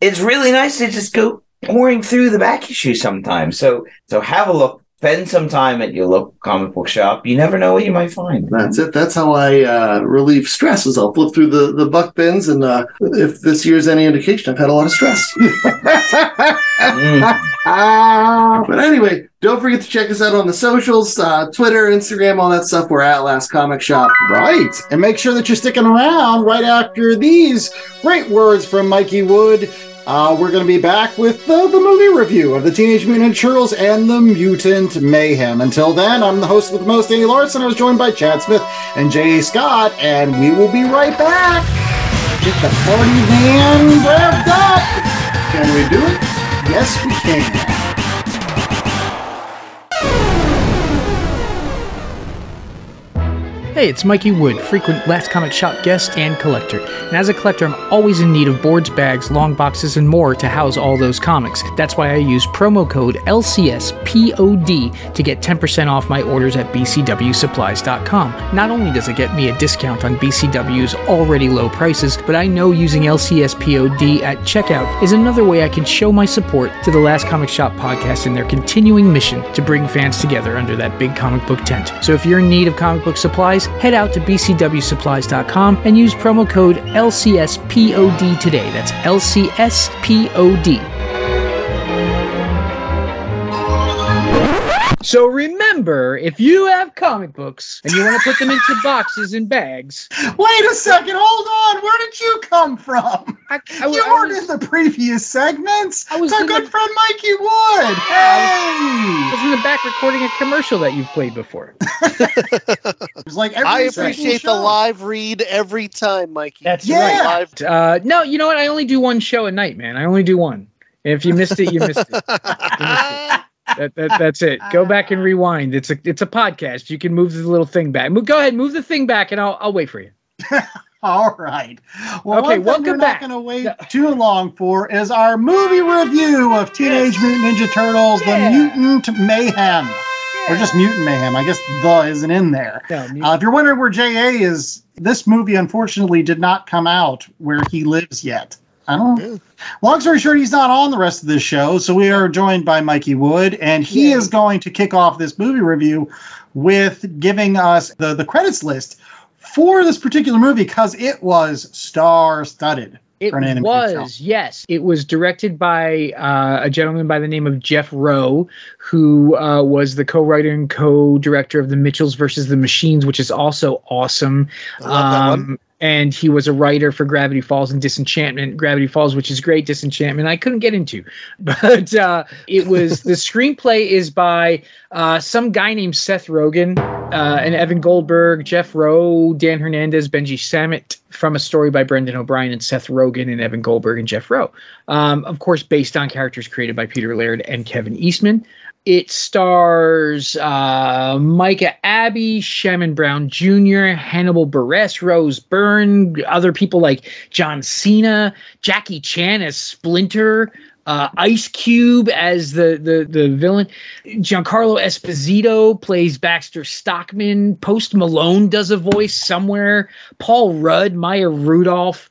[SPEAKER 3] it's really nice to just go pouring through the back issue sometimes. So so have a look. Spend some time at your local comic book shop. You never know what you might find.
[SPEAKER 4] That's it. That's how I uh, relieve stress. Is I'll flip through the, the buck bins, and uh, if this year's any indication, I've had a lot of stress.
[SPEAKER 2] Ah,
[SPEAKER 4] but anyway, don't forget to check us out on the socials, uh, Twitter, Instagram, all that stuff. We're at Last Comic Shop.
[SPEAKER 2] right. And make sure that you're sticking around right after these great words from Mikey Wood. Uh, we're going to be back with the, the movie review of the Teenage Mutant Ninja Turtles and the Mutant Mayhem. Until then, I'm the host with the most, Andy Larson. I was joined by Chad Smith and J.A. Scott, and we will be right back. Get the party van revved up.
[SPEAKER 4] Can we do it?
[SPEAKER 2] Yes, we can.
[SPEAKER 8] Hey, it's Mikey Wood, frequent Last Comic Shop guest and collector. And as a collector, I'm always in need of boards, bags, long boxes, and more to house all those comics. That's why I use promo code LCSPOD to get 10% off my orders at BCWSupplies.com. Not only does it get me a discount on BCW's already low prices, but I know using LCSPOD at checkout is another way I can show my support to the Last Comic Shop podcast in their continuing mission to bring fans together under that big comic book tent. So if you're in need of comic book supplies, head out to bcwsupplies.com and use promo code LCSPOD today. That's LCSPOD. So remember, if you have comic books and you want to put them into boxes and bags,
[SPEAKER 9] Wait a second, hold on. Where did you come from?
[SPEAKER 8] I, I,
[SPEAKER 9] you
[SPEAKER 8] I
[SPEAKER 9] weren't
[SPEAKER 8] was,
[SPEAKER 9] in the previous segments.
[SPEAKER 8] I was
[SPEAKER 9] It's our good
[SPEAKER 8] the-
[SPEAKER 9] friend Mikey Wood.
[SPEAKER 8] Hey, I
[SPEAKER 9] Hey!
[SPEAKER 8] was in the back recording a commercial that you've played before.
[SPEAKER 9] It was like every
[SPEAKER 10] I
[SPEAKER 9] single
[SPEAKER 10] appreciate the live read every time, Mikey.
[SPEAKER 8] That's
[SPEAKER 9] Yeah.
[SPEAKER 10] Live.
[SPEAKER 8] right. Uh, no, you know what? I only do one show a night, man. I only do one. If you missed it, you missed it. That, that, that's it. Go back and rewind. It's a it's a podcast. You can move the little thing back. Mo- Go ahead, move the thing back, and I'll I'll wait for you.
[SPEAKER 9] All right. Well,
[SPEAKER 8] Okay,
[SPEAKER 9] one thing we're
[SPEAKER 8] back.
[SPEAKER 9] not going to wait too long for is our movie review of Teenage Mutant Ninja Turtles:
[SPEAKER 8] Yeah.
[SPEAKER 9] The Mutant Mayhem, or just Mutant Mayhem. I guess the isn't in there.
[SPEAKER 8] No,
[SPEAKER 9] Uh, if you're wondering where JA is, this movie unfortunately did not come out where he lives yet. I don't know. Long story short, he's not on the rest of this show, so we are joined by Mikey Wood, and he
[SPEAKER 8] Yay.
[SPEAKER 9] is going to kick off this movie review with giving us the, the credits list for this particular movie because it was star studded.
[SPEAKER 8] It
[SPEAKER 9] for an animated
[SPEAKER 8] was,
[SPEAKER 9] film.
[SPEAKER 8] yes. It was directed by uh, a gentleman by the name of Jeff Rowe, who uh, was the co-writer and co-director of The Mitchells versus the Machines, which is also awesome.
[SPEAKER 10] I love that one.
[SPEAKER 8] And he was a writer for Gravity Falls and Disenchantment. Gravity Falls, which is great. Disenchantment, I couldn't get into, but uh, it was the screenplay is by uh, some guy named Seth Rogen uh, and Evan Goldberg, Jeff Rowe, Dan Hernandez, Benji Samet from a story by Brendan O'Brien and Seth Rogen and Evan Goldberg and Jeff Rowe. Um, of course, based on characters created by Peter Laird and Kevin Eastman. It stars uh, Micah Abbey, Shamon Brown Jr., Hannibal Buress, Rose Byrne, other people like John Cena, Jackie Chan as Splinter, Uh, Ice Cube as the, the the villain. Giancarlo Esposito plays Baxter Stockman. Post Malone does a voice somewhere. Paul Rudd, Maya Rudolph,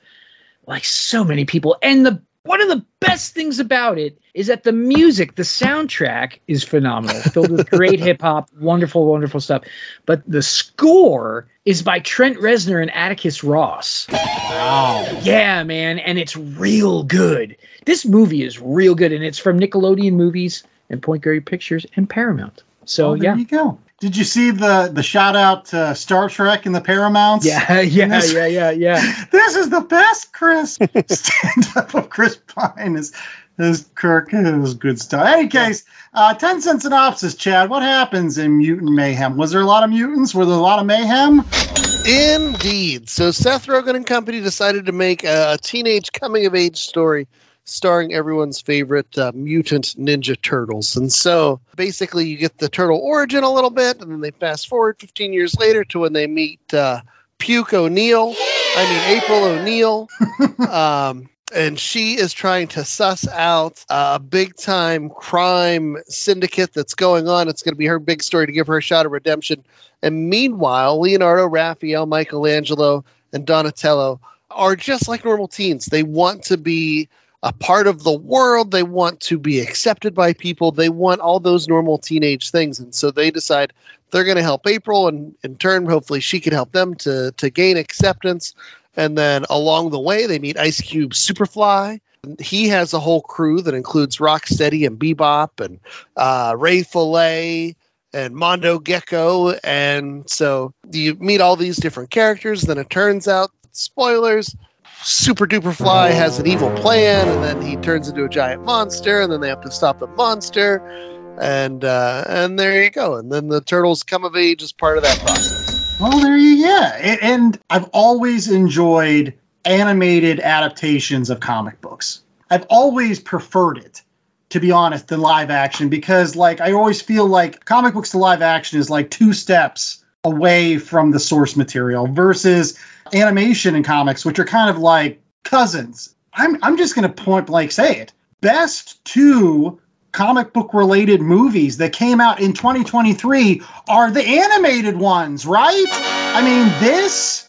[SPEAKER 8] like so many people. And the one of the best things about it is that the music, the soundtrack is phenomenal, filled with great hip hop, wonderful, wonderful stuff. But the score is by Trent Reznor and Atticus Ross.
[SPEAKER 2] Wow.
[SPEAKER 8] Yeah, man, and it's real good. This movie is real good, and it's from Nickelodeon Movies and Point Grey Pictures and Paramount. So
[SPEAKER 2] Well, there
[SPEAKER 8] yeah,
[SPEAKER 2] you go. Did you see the the shout out to Star Trek and the Paramounts?
[SPEAKER 8] yeah, yeah,
[SPEAKER 2] this-
[SPEAKER 8] yeah, yeah, yeah.
[SPEAKER 2] This is the best, Chris. Stand up of Chris Pine is is Kirk is good stuff. Any case, uh, ten cent synopsis, Chad. What happens in Mutant Mayhem? Was there a lot of mutants? Were there a lot of mayhem?
[SPEAKER 4] Indeed. So Seth Rogen and company decided to make a teenage coming of age story starring everyone's favorite uh, mutant ninja turtles. And so basically you get the turtle origin a little bit and then they fast forward 15 years later to when they meet uh, Puke O'Neill. I mean April O'Neill. um and she is trying to suss out a big time crime syndicate that's going on. It's going to be her big story to give her a shot of redemption. And meanwhile, Leonardo, Raphael, Michelangelo, and Donatello are just like normal teens. They want to be a part of the world. They want to be accepted by people. They want all those normal teenage things. And so they decide they're going to help April, and in turn, hopefully, she can help them to to gain acceptance. And then along the way, they meet Ice Cube Superfly. He has a whole crew that includes Rocksteady and Bebop and uh, Ray Fillet and Mondo Gecko. And so you meet all these different characters. Then it turns out, spoilers, Super Duper Fly has an evil plan, and then he turns into a giant monster, and then they have to stop the monster. And uh, and there you go. And then the turtles come of age as part of that process.
[SPEAKER 2] Well, there you yeah. And I've always enjoyed animated adaptations of comic books. I've always preferred it, to be honest, than live action because like I always feel like comic books to live action is like two steps away from the source material versus animation and comics, which are kind of like cousins. I'm I'm just gonna point blank say it. Best two comic book related movies that came out in 2023 are the animated ones, right? I mean, this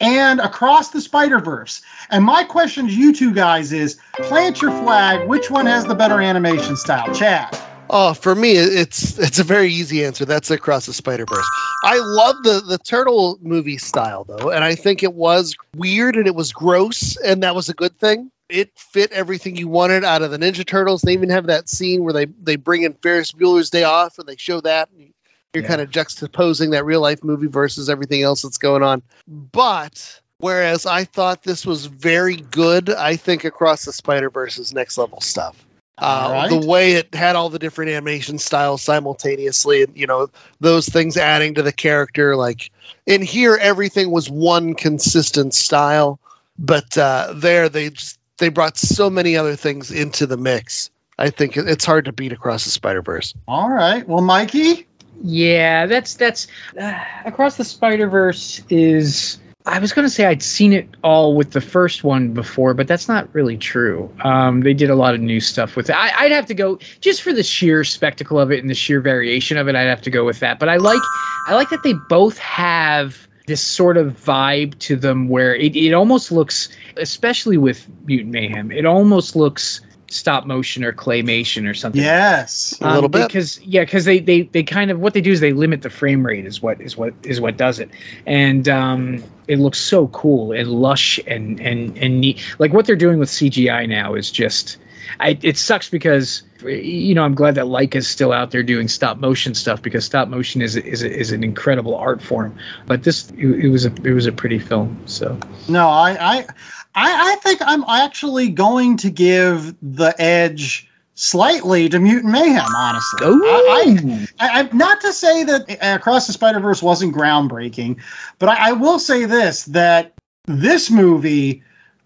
[SPEAKER 2] and Across the Spider Verse. And my question to you two guys is plant your flag. Which one has the better animation style? Chad.
[SPEAKER 4] Oh, for me, it's it's a very easy answer. That's across the Spider Verse. I love the the turtle movie style though, and I think it was weird and it was gross, and that was a good thing. It fit everything you wanted out of the Ninja Turtles. They even have that scene where they they bring in Ferris Bueller's Day Off, and they show that. And you're
[SPEAKER 2] Yeah.
[SPEAKER 4] kind of juxtaposing that real life movie versus everything else that's going on. But whereas I thought this was very good, I think Across the Spider Verse is next level stuff uh,
[SPEAKER 2] All right.
[SPEAKER 4] the way it had all the different animation styles simultaneously and you know those things adding to the character like in here everything was one consistent style but uh, there they just they brought so many other things into the mix i think it's hard to beat across the spider verse
[SPEAKER 2] All right. Well, Mikey.
[SPEAKER 8] Yeah, that's that's uh, across the Spider Verse is. I was going to say I'd seen it all with the first one before, but that's not really true. Um, they did a lot of new stuff with it. I, I'd have to go just for the sheer spectacle of it and the sheer variation of it. I'd have to go with that. But I like I like that they both have this sort of vibe to them where it, it almost looks, especially with Mutant Mayhem, it almost looks stop motion or claymation or something
[SPEAKER 2] Yes.
[SPEAKER 4] A little bit.
[SPEAKER 8] because yeah because they, they they kind of what they do is they limit the frame rate is what is what is what does it and um it looks so cool and lush and and and neat like what they're doing with cgi now is just I, it sucks because you know I'm glad that Laika's still out there doing stop motion stuff because stop motion is is, is an incredible art form. But this it, it was a it was a pretty film. So
[SPEAKER 2] No, I, I, I, think I'm actually going to give the edge slightly to Mutant Mayhem. Honestly, I, I, I, I- not to say that uh, Across the Spider Verse wasn't groundbreaking, but I, I will say this: that this movie,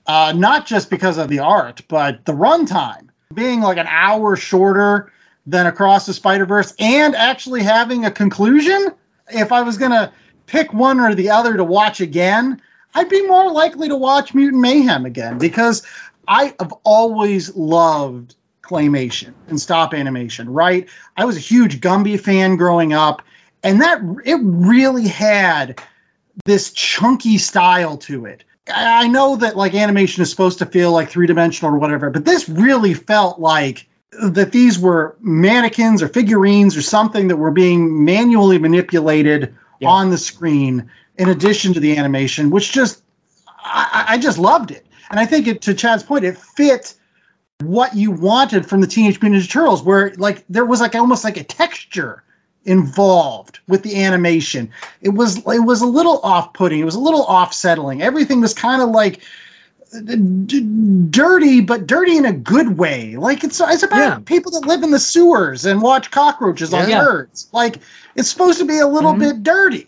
[SPEAKER 2] uh, not just because of the art, but the runtime being like an hour shorter than Across the Spider Verse, and actually having a conclusion. If I was gonna pick one or the other to watch again, I'd be more likely to watch Mutant Mayhem again because I have always loved claymation and stop animation, right? I was a huge Gumby fan growing up, and that it really had this chunky style to it. I know that like animation is supposed to feel like three dimensional or whatever, but this really felt like that these were mannequins or figurines or something that were being manually manipulated
[SPEAKER 8] Yeah.
[SPEAKER 2] on the screen in addition to the animation, which just I, I just loved it. And I think it, to Chad's point, it fit what you wanted from the Teenage Mutant Ninja Turtles, where like there was like almost like a texture involved with the animation. It was it was a little off-putting. It was a little off-settling. Everything was kind of like d- dirty, but dirty in a good way. Like it's it's about
[SPEAKER 8] Yeah.
[SPEAKER 2] people that live in the sewers and watch cockroaches on
[SPEAKER 8] Yeah.
[SPEAKER 2] birds. Like it's supposed to be a little
[SPEAKER 8] Mhm.
[SPEAKER 2] bit dirty.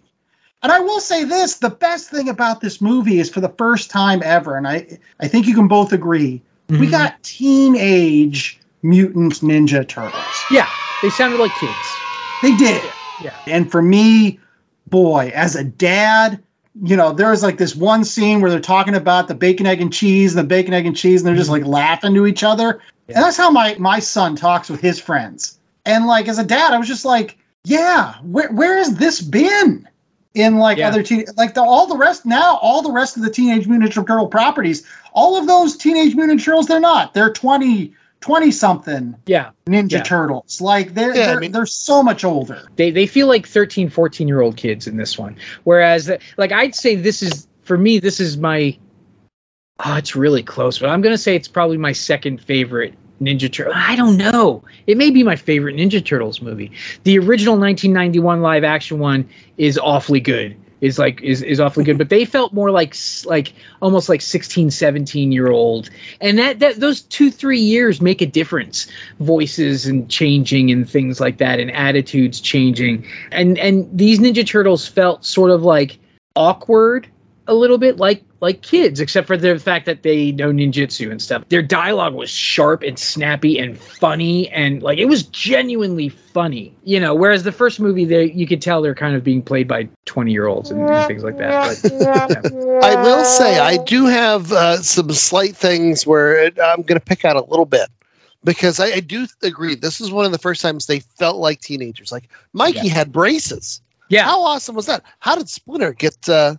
[SPEAKER 2] And I will say this: the best thing about this movie is for the first time ever, and I I think you can both agree, we
[SPEAKER 8] Mhm.
[SPEAKER 2] got teenage mutant ninja turtles.
[SPEAKER 8] Yeah, they sounded like kids.
[SPEAKER 2] They did.
[SPEAKER 8] Yeah.
[SPEAKER 2] And for me, boy, as a dad, you know, there's like this one scene where they're talking about the bacon, egg, and cheese and the bacon, egg, and cheese, and they're just like mm-hmm. laughing to each other. And that's how my my son talks with his friends. And like as a dad, I was just like, yeah, where where has this been? In like
[SPEAKER 8] Yeah.
[SPEAKER 2] other teen, like the, all the rest now, all the rest of the Teenage Mutant Ninja Turtle properties, all of those Teenage Mutant Ninja Turtles, they're not. They're 20, 20 something
[SPEAKER 8] Yeah,
[SPEAKER 2] Ninja
[SPEAKER 8] Yeah.
[SPEAKER 2] Turtles. Like they're
[SPEAKER 4] Yeah, I
[SPEAKER 2] they're,
[SPEAKER 4] mean-
[SPEAKER 2] they're so much older.
[SPEAKER 8] they they feel like 13 14 year old kids in this one whereas like i'd say this is for me this is my oh it's really close but i'm gonna say it's probably my second favorite ninja turtle i don't know it may be my favorite ninja turtles movie the original 1991 live action one is awfully good is like is, is awfully good but they felt more like like almost like 16 17 year old. And that, that those two three years make a difference voices and changing and things like that and attitudes changing. And and these ninja turtles felt sort of like awkward a little bit like like kids except for the fact that they know ninjutsu and stuff their dialogue was sharp and snappy and funny and like it was genuinely funny you know whereas the first movie they you could tell they're kind of being played by 20 year olds and, and things like that but yeah.
[SPEAKER 4] I will say I do have uh, some slight things where it, I'm going to pick out a little bit because I, I do agree. This is one of the first times they felt like teenagers. Like Mikey had braces.
[SPEAKER 8] yeah
[SPEAKER 4] How awesome was that? How did Splinter get uh,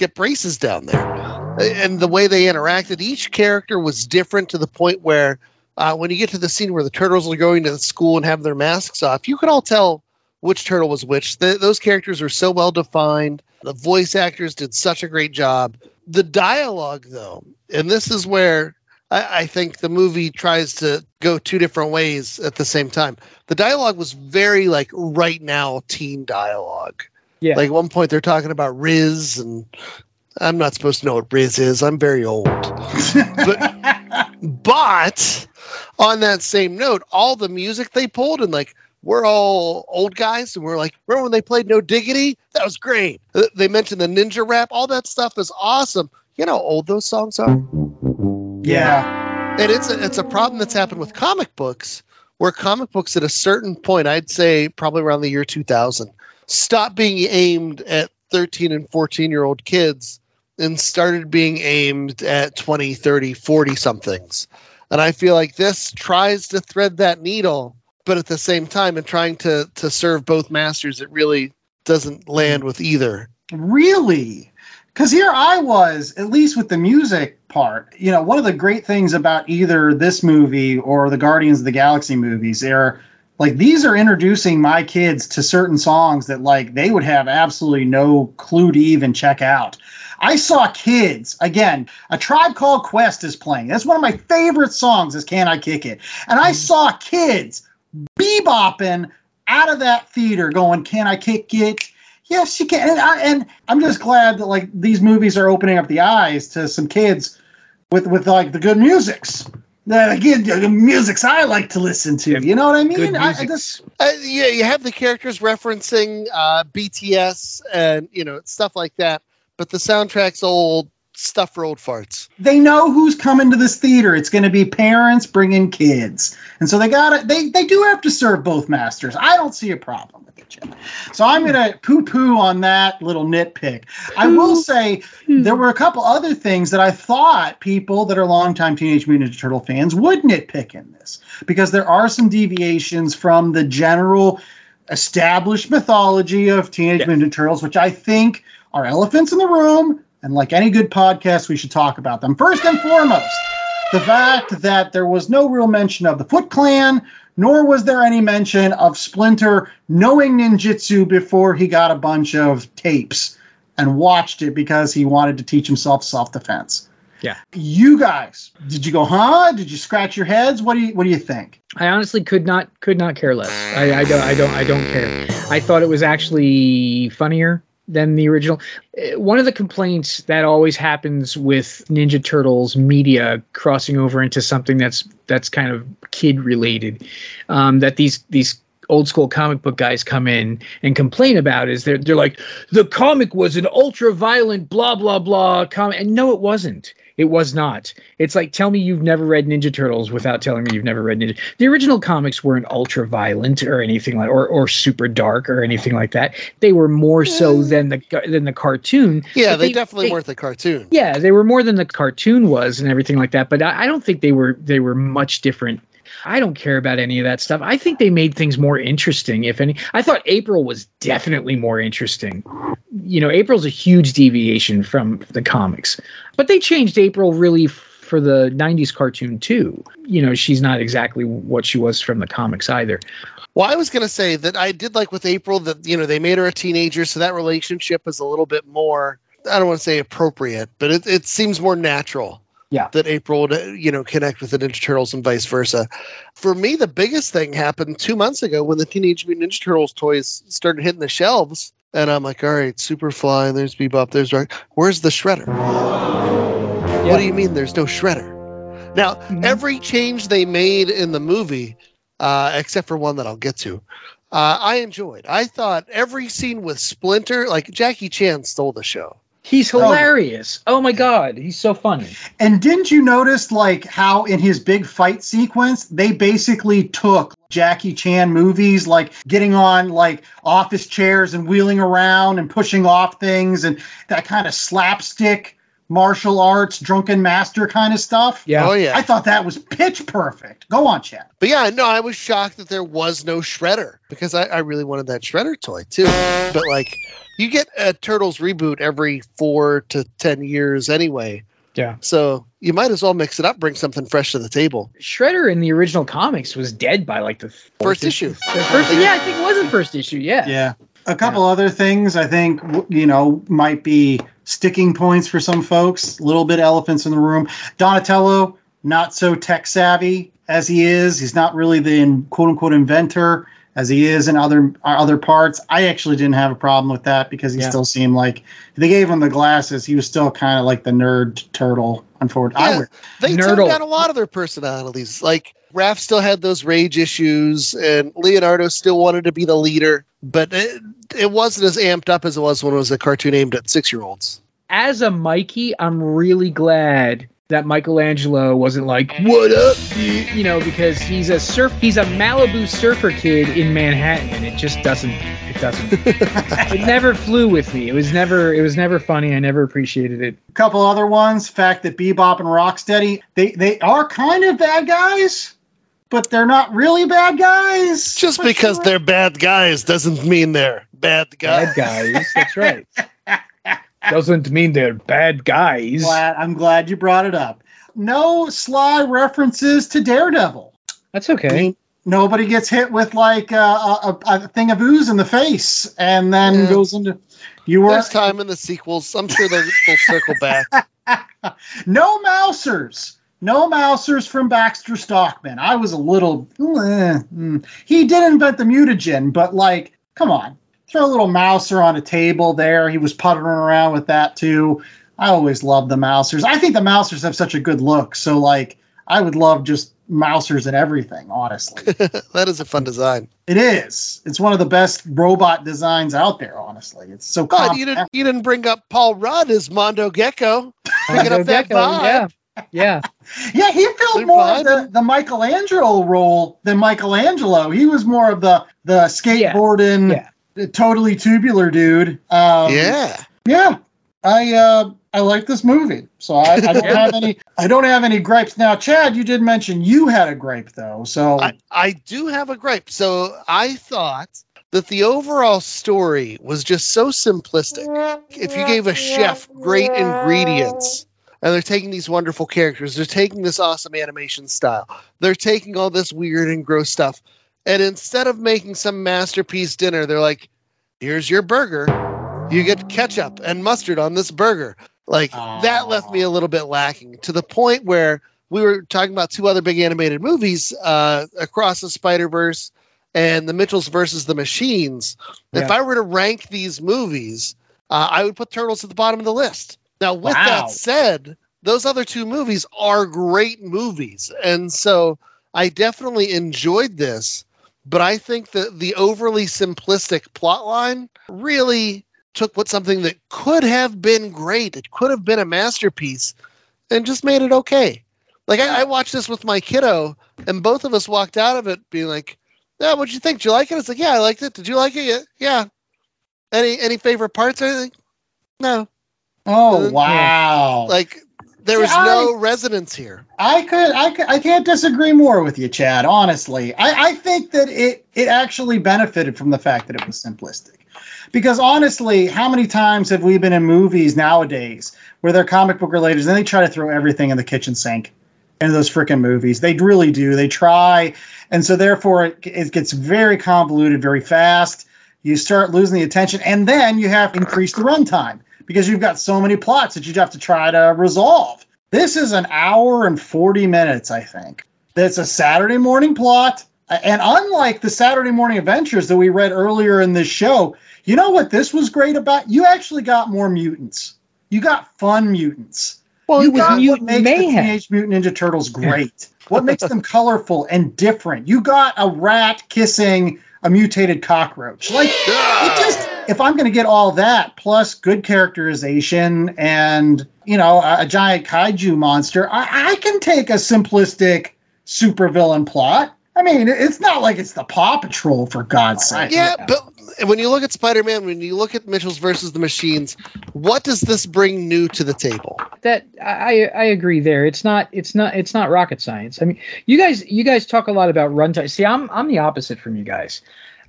[SPEAKER 4] get braces down there? And the way they interacted, each character was different to the point where uh, when you get to the scene where the turtles are going to the school and have their masks off, you could all tell which turtle was which. The, those characters are so well defined. The voice actors did such a great job. The dialogue, though, and this is where I, I think the movie tries to go two different ways at the same time. The dialogue was very like right now teen dialogue.
[SPEAKER 8] Yeah.
[SPEAKER 4] Like at one point they're talking about Riz and I'm not supposed to know what Riz is. I'm very old. but but on that same note, all the music they pulled and like we're all old guys and we're like, remember when they played No Diggity? That was great. They mentioned the ninja rap. All that stuff is awesome. You know how old those songs are?
[SPEAKER 2] yeah.
[SPEAKER 4] and it's a, it's a problem that's happened with comic books where comic books at a certain point i'd say probably around the year 2000 stopped being aimed at 13 and 14 year old kids and started being aimed at 20 30 40 somethings and i feel like this tries to thread that needle but at the same time and trying to to serve both masters it really doesn't land with either
[SPEAKER 2] Really? Because here I was, at least with the music part. You know, one of the great things about either this movie or the Guardians of the Galaxy movies are like these are introducing my kids to certain songs that like they would have absolutely no clue to even check out. I saw kids again. A tribe called Quest is playing. That's one of my favorite songs. Is Can I Kick It? And I mm-hmm. saw kids bebopping out of that theater, going, "Can I kick it? Yes, you can." And, I, and I'm just glad that like these movies are opening up the eyes to some kids with with like the good musics. The good the musics I like to listen to. You know what I mean?
[SPEAKER 8] Good
[SPEAKER 2] I, I
[SPEAKER 8] music.
[SPEAKER 2] just
[SPEAKER 4] Uh, yeah, you have the characters referencing uh, BTS and you know stuff like that, but the soundtrack's old stuff for old farts.
[SPEAKER 2] they know who's coming to this theater. It's going to be parents bringing kids, and so they got to They they do have to serve both masters. I don't see a problem with it, Jim. So I'm going to poo poo on that little nitpick. I will say there were a couple other things that I thought people that are longtime Teenage Mutant Ninja Turtle fans would nitpick in this because there are some deviations from the general established mythology of Teenage Mutant Ninja Turtles, which I think are elephants in the room. And like any good podcast, we should talk about them. First and foremost, the fact that there was no real mention of the Foot Clan, nor was there any mention of Splinter knowing ninjutsu before he got a bunch of tapes and watched it because he wanted to teach himself self defense.
[SPEAKER 8] Yeah.
[SPEAKER 2] You guys, did you go, huh? Did you scratch your heads? What do you what do you think?
[SPEAKER 8] I honestly could not could not care less. I, I don't I don't I don't care. I thought it was actually funnier than the original. Uh, One of the complaints that always happens with Ninja Turtles media crossing over into something that's that's kind of kid related, um, that these these old school comic book guys come in and complain about is they're they're like the comic was an ultra violent blah blah blah comic and no it wasn't it was not it's like tell me you've never read ninja turtles without telling me you've never read ninja the original comics weren't ultra violent or anything like or, or super dark or anything like that they were more so than the than the cartoon
[SPEAKER 4] Yeah,
[SPEAKER 8] but
[SPEAKER 4] they, definitely weren't the cartoon.
[SPEAKER 8] yeah, they were more than the cartoon was and everything like that. But I, I don't think they were they were much different. I don't care about any of that stuff. I think they made things more interesting, if any. I thought April was definitely more interesting. You know, April's a huge deviation from the comics, but they changed April really for the 90s cartoon too. You know, she's not exactly what she was from the comics either.
[SPEAKER 4] Well, I was going to say that I did like with April that you know they made her a teenager, so that relationship is a little bit more. I don't want to say appropriate, but it, it seems more natural.
[SPEAKER 8] Yeah.
[SPEAKER 4] That April would you know connect with the Ninja Turtles and vice versa. For me, the biggest thing happened two months ago when the Teenage Mutant Ninja Turtles toys started hitting the shelves, and I'm like, all right, Superfly, there's Bebop, there's Rock. Where's the Shredder? What do you mean there's no Shredder? Now,
[SPEAKER 8] Mm-hmm.
[SPEAKER 4] every change they made in the movie, uh, except for one that I'll get to, uh, I enjoyed. I thought every scene with Splinter, like Jackie Chan stole the show.
[SPEAKER 8] He's oh. hilarious. Oh my god, he's so funny.
[SPEAKER 2] And didn't you notice like how in his big fight sequence they basically took Jackie Chan movies like getting on like office chairs and wheeling around and pushing off things and that kind of slapstick martial arts drunken master kind of stuff.
[SPEAKER 8] Yeah.
[SPEAKER 4] Oh, yeah.
[SPEAKER 2] I thought that was pitch perfect. Go on, Chad.
[SPEAKER 4] But yeah, no, I was shocked that there was no Shredder because I, I really wanted that Shredder toy too. But like, you get a Turtles reboot every four to ten years anyway.
[SPEAKER 8] Yeah.
[SPEAKER 4] So you might as well mix it up, bring something fresh to the table.
[SPEAKER 8] Shredder in the original comics was dead by like the
[SPEAKER 4] First issue.
[SPEAKER 8] The first, yeah, I think it was the first issue. Yeah.
[SPEAKER 2] Yeah. A couple other things I think you know might be sticking points for some folks. A little bit elephants in the room. Donatello not so tech savvy as he is. He's not really the in- quote unquote inventor as he is in other other parts. I actually didn't have a problem with that because he
[SPEAKER 8] Yeah.
[SPEAKER 2] still seemed like if they gave him the glasses. He was still kind of like the nerd turtle. Unfortunately, I
[SPEAKER 4] Yeah, they
[SPEAKER 8] Nerdle.
[SPEAKER 4] toned down a lot of their personalities. Like Raph still had those rage issues, and Leonardo still wanted to be the leader, but it, it wasn't as amped up as it was when it was a cartoon aimed at six year olds.
[SPEAKER 8] As a Mikey, I'm really glad that Michelangelo wasn't like, "What up, dude?" You know, because he's a surf, he's a Malibu surfer kid in Manhattan, and it just doesn't, it doesn't, it never flew with me. It was never, it was never funny. I never appreciated it.
[SPEAKER 2] a couple other ones. Fact that Bebop and Rocksteady they they are kind of bad guys, but they're not really bad guys.
[SPEAKER 4] Just because they're bad guys doesn't mean they're bad guys.
[SPEAKER 8] Bad guys. That's right. Doesn't mean they're bad guys.
[SPEAKER 2] glad, I'm glad you brought it up. No sly references to Daredevil.
[SPEAKER 8] That's okay.
[SPEAKER 2] Nobody gets hit with like uh, a, a, a thing of ooze in the face and then
[SPEAKER 4] Yeah.
[SPEAKER 2] goes into. You were
[SPEAKER 4] There's time in the sequels. I'm sure they'll, they'll circle back.
[SPEAKER 2] no Mousers. No Mousers from Baxter Stockman. I was a little. eh, mm. He did invent the mutagen, but like, come on. Throw a little Mouser on a table there. He was puttering around with that too. I always love the Mousers. I think the Mousers have such a good look. So, like, I would love just Mousers and everything, honestly.
[SPEAKER 4] that is a fun design.
[SPEAKER 2] it is. It's one of the best robot designs out there, honestly. It's so
[SPEAKER 4] But
[SPEAKER 2] compact.
[SPEAKER 4] you didn't you didn't bring up Paul Rudd as Mondo Gecko. picking up that
[SPEAKER 8] Gecko,
[SPEAKER 4] vibe.
[SPEAKER 8] Yeah. Yeah.
[SPEAKER 2] Yeah, he filled
[SPEAKER 4] They're
[SPEAKER 2] more of the, the Michelangelo role than Michelangelo. He was more of the the skateboarding,
[SPEAKER 8] Yeah.
[SPEAKER 2] the totally tubular dude. Um,
[SPEAKER 4] yeah.
[SPEAKER 2] yeah. I uh, I like this movie, so I, I don't have any I don't have any gripes. Now, Chad, you did mention you had a gripe though, so
[SPEAKER 4] I, I do have a gripe. So I thought that the overall story was just so simplistic. If you gave a chef great ingredients and they're taking these wonderful characters, they're taking this awesome animation style, they're taking all this weird and gross stuff, and instead of making some masterpiece dinner, they're like, here's your burger. You get ketchup and mustard on this burger. Like that left me a little bit lacking to the point where we were talking about two other big animated movies, uh, Across the Spider Verse and The Mitchells versus the Machines. If I were to rank these movies, uh, I would put Turtles at the bottom of the list. Now, with
[SPEAKER 2] Wow.
[SPEAKER 4] that said, those other two movies are great movies, and so I definitely enjoyed this. But I think that the overly simplistic plot line really took what something that could have been great, it could have been a masterpiece, and just made it okay. Like I, I watched this with my kiddo, and both of us walked out of it being like, "Yeah, what'd you think? Did you like it?" It's like, "Yeah, I liked it. Did you like it? Yeah, yeah." Any any favorite parts or anything? No.
[SPEAKER 2] oh
[SPEAKER 4] uh,
[SPEAKER 2] wow,
[SPEAKER 4] Like there was
[SPEAKER 2] See,
[SPEAKER 4] no resonance here.
[SPEAKER 2] I could, I could, I can't disagree more with you, Chad. Honestly, I, I think that it it actually benefited from the fact that it was simplistic. Because honestly, how many times have we been in movies nowadays where they're comic book related and they try to throw everything in the kitchen sink into those freaking movies? They really do. They try, and so therefore it, it gets very convoluted very fast. You start losing the attention, and then you have to increase the runtime because you've got so many plots that you have to try to resolve. This is an hour and 40 minutes, I think. It's a Saturday morning plot. And unlike the Saturday morning adventures that we read earlier in this show, you know what this was great about? You actually got more mutants. You got fun mutants.
[SPEAKER 8] Well,
[SPEAKER 2] you
[SPEAKER 8] it was
[SPEAKER 2] got what
[SPEAKER 8] mutant
[SPEAKER 2] makes the
[SPEAKER 8] mayhem.
[SPEAKER 2] Teenage Mutant Ninja Turtles great. what makes them colorful and different? You got a rat kissing a mutated cockroach. Like it just if I'm going to get all that plus good characterization and you know a, a giant kaiju monster, I, I can take a simplistic supervillain plot. I mean, it's not like it's the Paw Patrol for God's sake.
[SPEAKER 4] Yeah, but when you look at Spider-Man, when you look at Mitchell's versus the Machines, what does this bring new to the table?
[SPEAKER 8] that I I agree there. It's not it's not it's not rocket science. I mean, you guys you guys talk a lot about runtime. See, I'm I'm the opposite from you guys.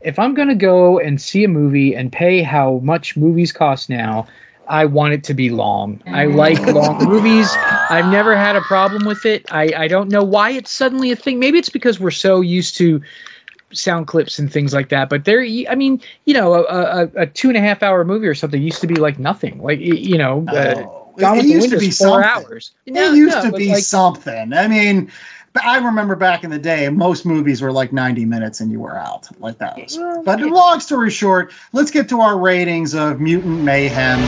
[SPEAKER 8] If I'm gonna go and see a movie and pay how much movies cost now, I want it to be long. I like long movies. I've never had a problem with it. I I don't know why it's suddenly a thing. Maybe it's because we're so used to sound clips and things like that. But there, I mean, you know, a, a, a two and a half hour movie or something used to be like nothing. Like you know, uh,
[SPEAKER 2] Oh,
[SPEAKER 8] Gone
[SPEAKER 2] it
[SPEAKER 8] with
[SPEAKER 2] used to be
[SPEAKER 8] four
[SPEAKER 2] something.
[SPEAKER 8] hours.
[SPEAKER 2] It used
[SPEAKER 8] no,
[SPEAKER 2] to be
[SPEAKER 8] like-
[SPEAKER 2] something. I mean, but I remember back in the day, most movies were like 90 minutes and you were out. Like that was. But long story short, let's get to our ratings of Mutant Mayhem.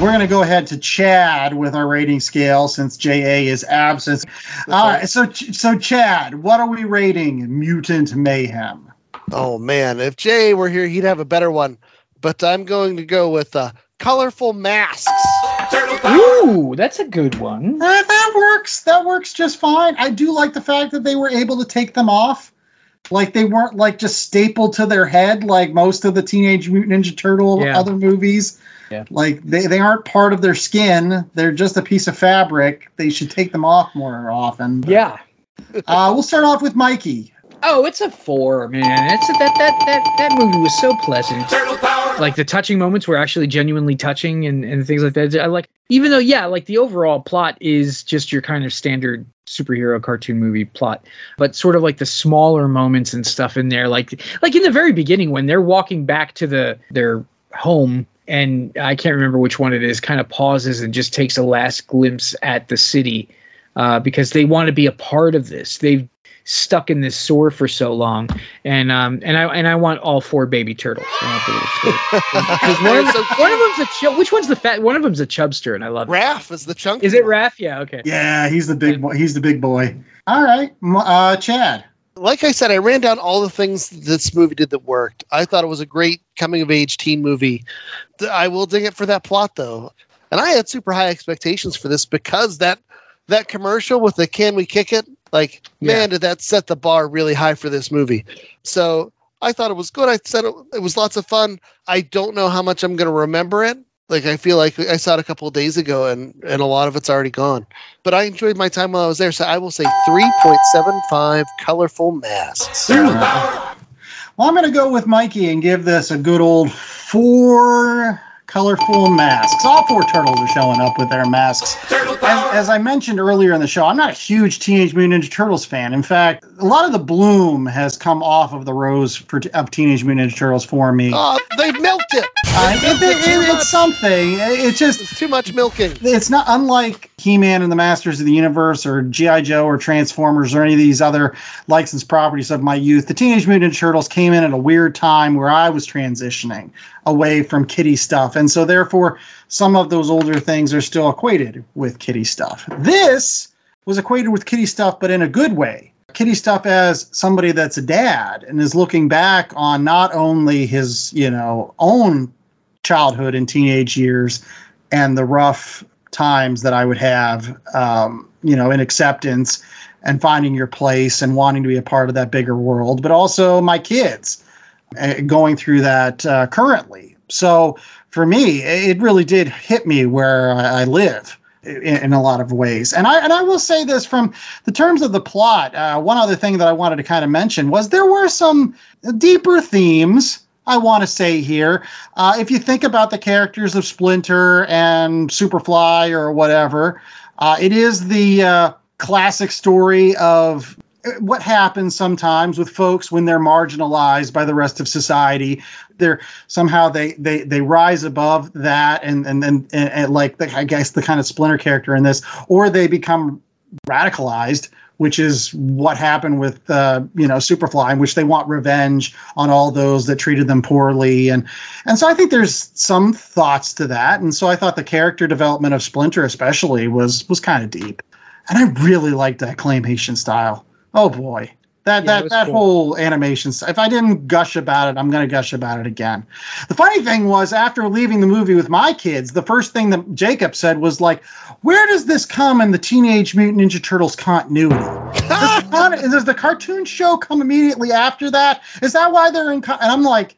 [SPEAKER 2] We're going to go ahead to Chad with our rating scale since JA is absent. Uh, so, so Chad, what are we rating Mutant Mayhem?
[SPEAKER 4] Oh man, if JA were here, he'd have a better one. But I'm going to go with uh, colorful masks.
[SPEAKER 8] Ooh, that's a good one.
[SPEAKER 2] Uh, that works. That works just fine. I do like the fact that they were able to take them off. Like they weren't like just stapled to their head like most of the Teenage Mutant Ninja Turtle
[SPEAKER 8] Yeah.
[SPEAKER 2] other movies.
[SPEAKER 8] Yeah.
[SPEAKER 2] Like they, they aren't part of their skin. They're just a piece of fabric. They should take them off more often. But,
[SPEAKER 8] Yeah.
[SPEAKER 2] Uh, we'll start off with Mikey.
[SPEAKER 8] Oh, it's a four, man. It's that that that that movie was so pleasant. Like the touching moments were actually genuinely touching and and things like that. I like even though yeah, like the overall plot is just your kind of standard superhero cartoon movie plot, but sort of like the smaller moments and stuff in there, like like in the very beginning when they're walking back to the their home and I can't remember which one it is, kind of pauses and just takes a last glimpse at the city uh, because they want to be a part of this. They've stuck in this sore for so long, and um and I and I want all four baby turtles. I want the little squirrels. 'Cause one, of them,
[SPEAKER 4] so
[SPEAKER 8] one of them's a chub. Which one's the fat? One of them's a chubster, and I love it.
[SPEAKER 4] Raph is the chunk.
[SPEAKER 8] Is it Raph? Yeah. Okay.
[SPEAKER 2] Yeah, he's the big boy. He's the big boy. All right, uh, Chad.
[SPEAKER 4] like I said, I ran down all the things this movie did that worked. I thought it was a great coming of age teen movie. I will dig it for that plot though. And I had super high expectations for this because that that commercial with the "Can we kick it?" Like,
[SPEAKER 11] Yeah.
[SPEAKER 4] man, did that set the bar really high for this movie? So I thought it was good. I said it, it was lots of fun. I don't know how much I'm going to remember it. Like I feel like I saw it a couple of days ago, and and a lot of it's already gone. But I enjoyed my time while I was there, so I will say 3.75 colorful masks.
[SPEAKER 2] Well, I'm going to go with Mikey and give this a good old four colorful masks. All four turtles are showing up with their masks. As, as I mentioned earlier in the show, I'm not a huge Teenage Mutant Ninja Turtles fan. In fact, a lot of the bloom has come off of the rose for, of Teenage Mutant Ninja Turtles for me.
[SPEAKER 4] Oh, they milked it.
[SPEAKER 2] Uh, it- it- it- it's something. It's just
[SPEAKER 4] It's too much milking.
[SPEAKER 2] it's not unlike He-Man and the Masters of the Universe or G.I. Joe or Transformers or any of these other licensed properties of my youth. The Teenage Mutant Ninja Turtles came in at a weird time where I was transitioning away from kitty stuff. And so therefore some of those older things are still equated with kitty stuff. This was equated with kitty stuff, but in a good way. Kitty stuff as somebody that's a dad and is looking back on not only his, you know, own childhood and teenage years and the rough times that I would have, um, you know, in acceptance and finding your place and wanting to be a part of that bigger world, but also my kids going through that uh, currently. So for me, it really did hit me where I live in, in a lot of ways. And I and I will say this from the terms of the plot. Uh, one other thing that I wanted to kind of mention was there were some deeper themes. I want to say here, uh, if you think about the characters of Splinter and Superfly or whatever, uh, it is the uh, classic story of what happens sometimes with folks when they're marginalized by the rest of society they're somehow they they they rise above that and and and, and, and like the, i guess the kind of splinter character in this or they become radicalized which is what happened with uh, you know superfly in which they want revenge on all those that treated them poorly. And and so i think there's some thoughts to that. And so i thought the character development of splinter especially was was kind of deep. And i really liked that claymation style oh boy. That
[SPEAKER 11] Yeah,
[SPEAKER 2] that that
[SPEAKER 11] cool.
[SPEAKER 2] whole animation st- if i didn't gush about it i'm going to gush about it again. The funny thing was after leaving the movie with my kids the first thing that jacob said was like where does this come in the teenage mutant ninja turtles continuity? Does, the, does the cartoon show come immediately after that? Is that why they're in and i'm like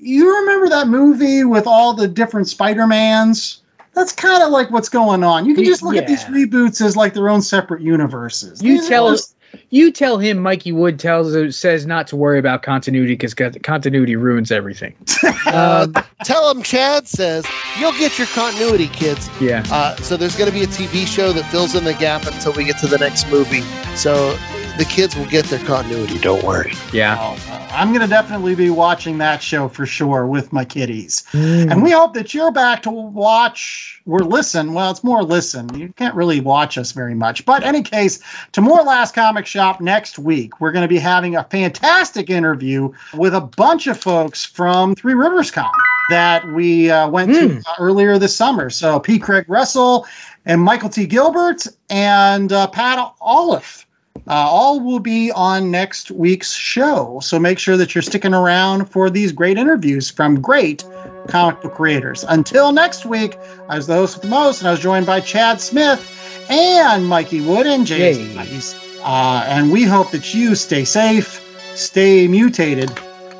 [SPEAKER 2] you remember that movie with all the different spider-mans? That's kind of like what's going on. You can just look at these reboots as like their own separate universes.
[SPEAKER 11] You
[SPEAKER 2] These
[SPEAKER 11] tell
[SPEAKER 2] just-
[SPEAKER 11] you tell him Mikey Wood tells says not to worry about continuity because continuity ruins everything. Um,
[SPEAKER 4] tell him Chad says you'll get your continuity, kids.
[SPEAKER 11] yeah.
[SPEAKER 4] Uh, so there's going to be a TV show that fills in the gap until we get to the next movie. So the kids will get their continuity. Don't worry.
[SPEAKER 11] Yeah.
[SPEAKER 2] Oh, oh, I'm going to definitely be watching that show for sure with my kiddies.
[SPEAKER 11] Mm.
[SPEAKER 2] And we hope that you're back to watch or listen. Well, it's more listen. You can't really watch us very much. But any case, to more Last Comic Shop next week. We're going to be having a fantastic interview with a bunch of folks from Three Rivers Con that we uh, went to uh, earlier this summer. So P. Craig Russell and Michael T. Gilbert and uh, Pat Olliffe. Uh, all will be on next week's show. So make sure that you're sticking around for these great interviews from great comic book creators. Until next week, I was the host with the most, and I was joined by Chad Smith and Mikey Wood and James. Matthews. Uh, and we hope that you stay safe, stay mutated,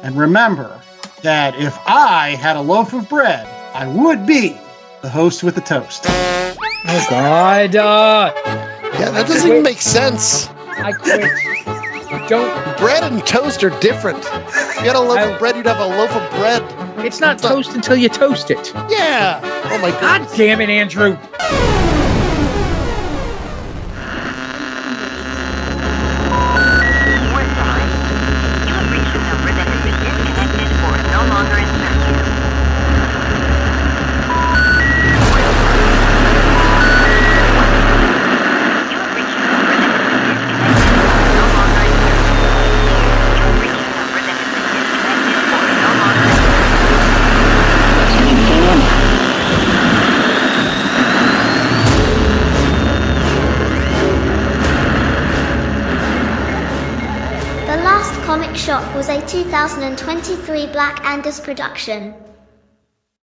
[SPEAKER 2] and remember that if I had a loaf of bread, I would be the host with the toast.
[SPEAKER 11] Oh God. Uh,
[SPEAKER 4] Yeah, that doesn't even make sense.
[SPEAKER 11] I quit. Don't.
[SPEAKER 4] Bread and toast are different. If you had a loaf of bread, you'd have a loaf of bread.
[SPEAKER 11] It's not toast until you toast it.
[SPEAKER 4] Yeah. Oh my
[SPEAKER 11] God
[SPEAKER 4] god.
[SPEAKER 11] damn it, Andrew.
[SPEAKER 12] 2023 Black Angus production.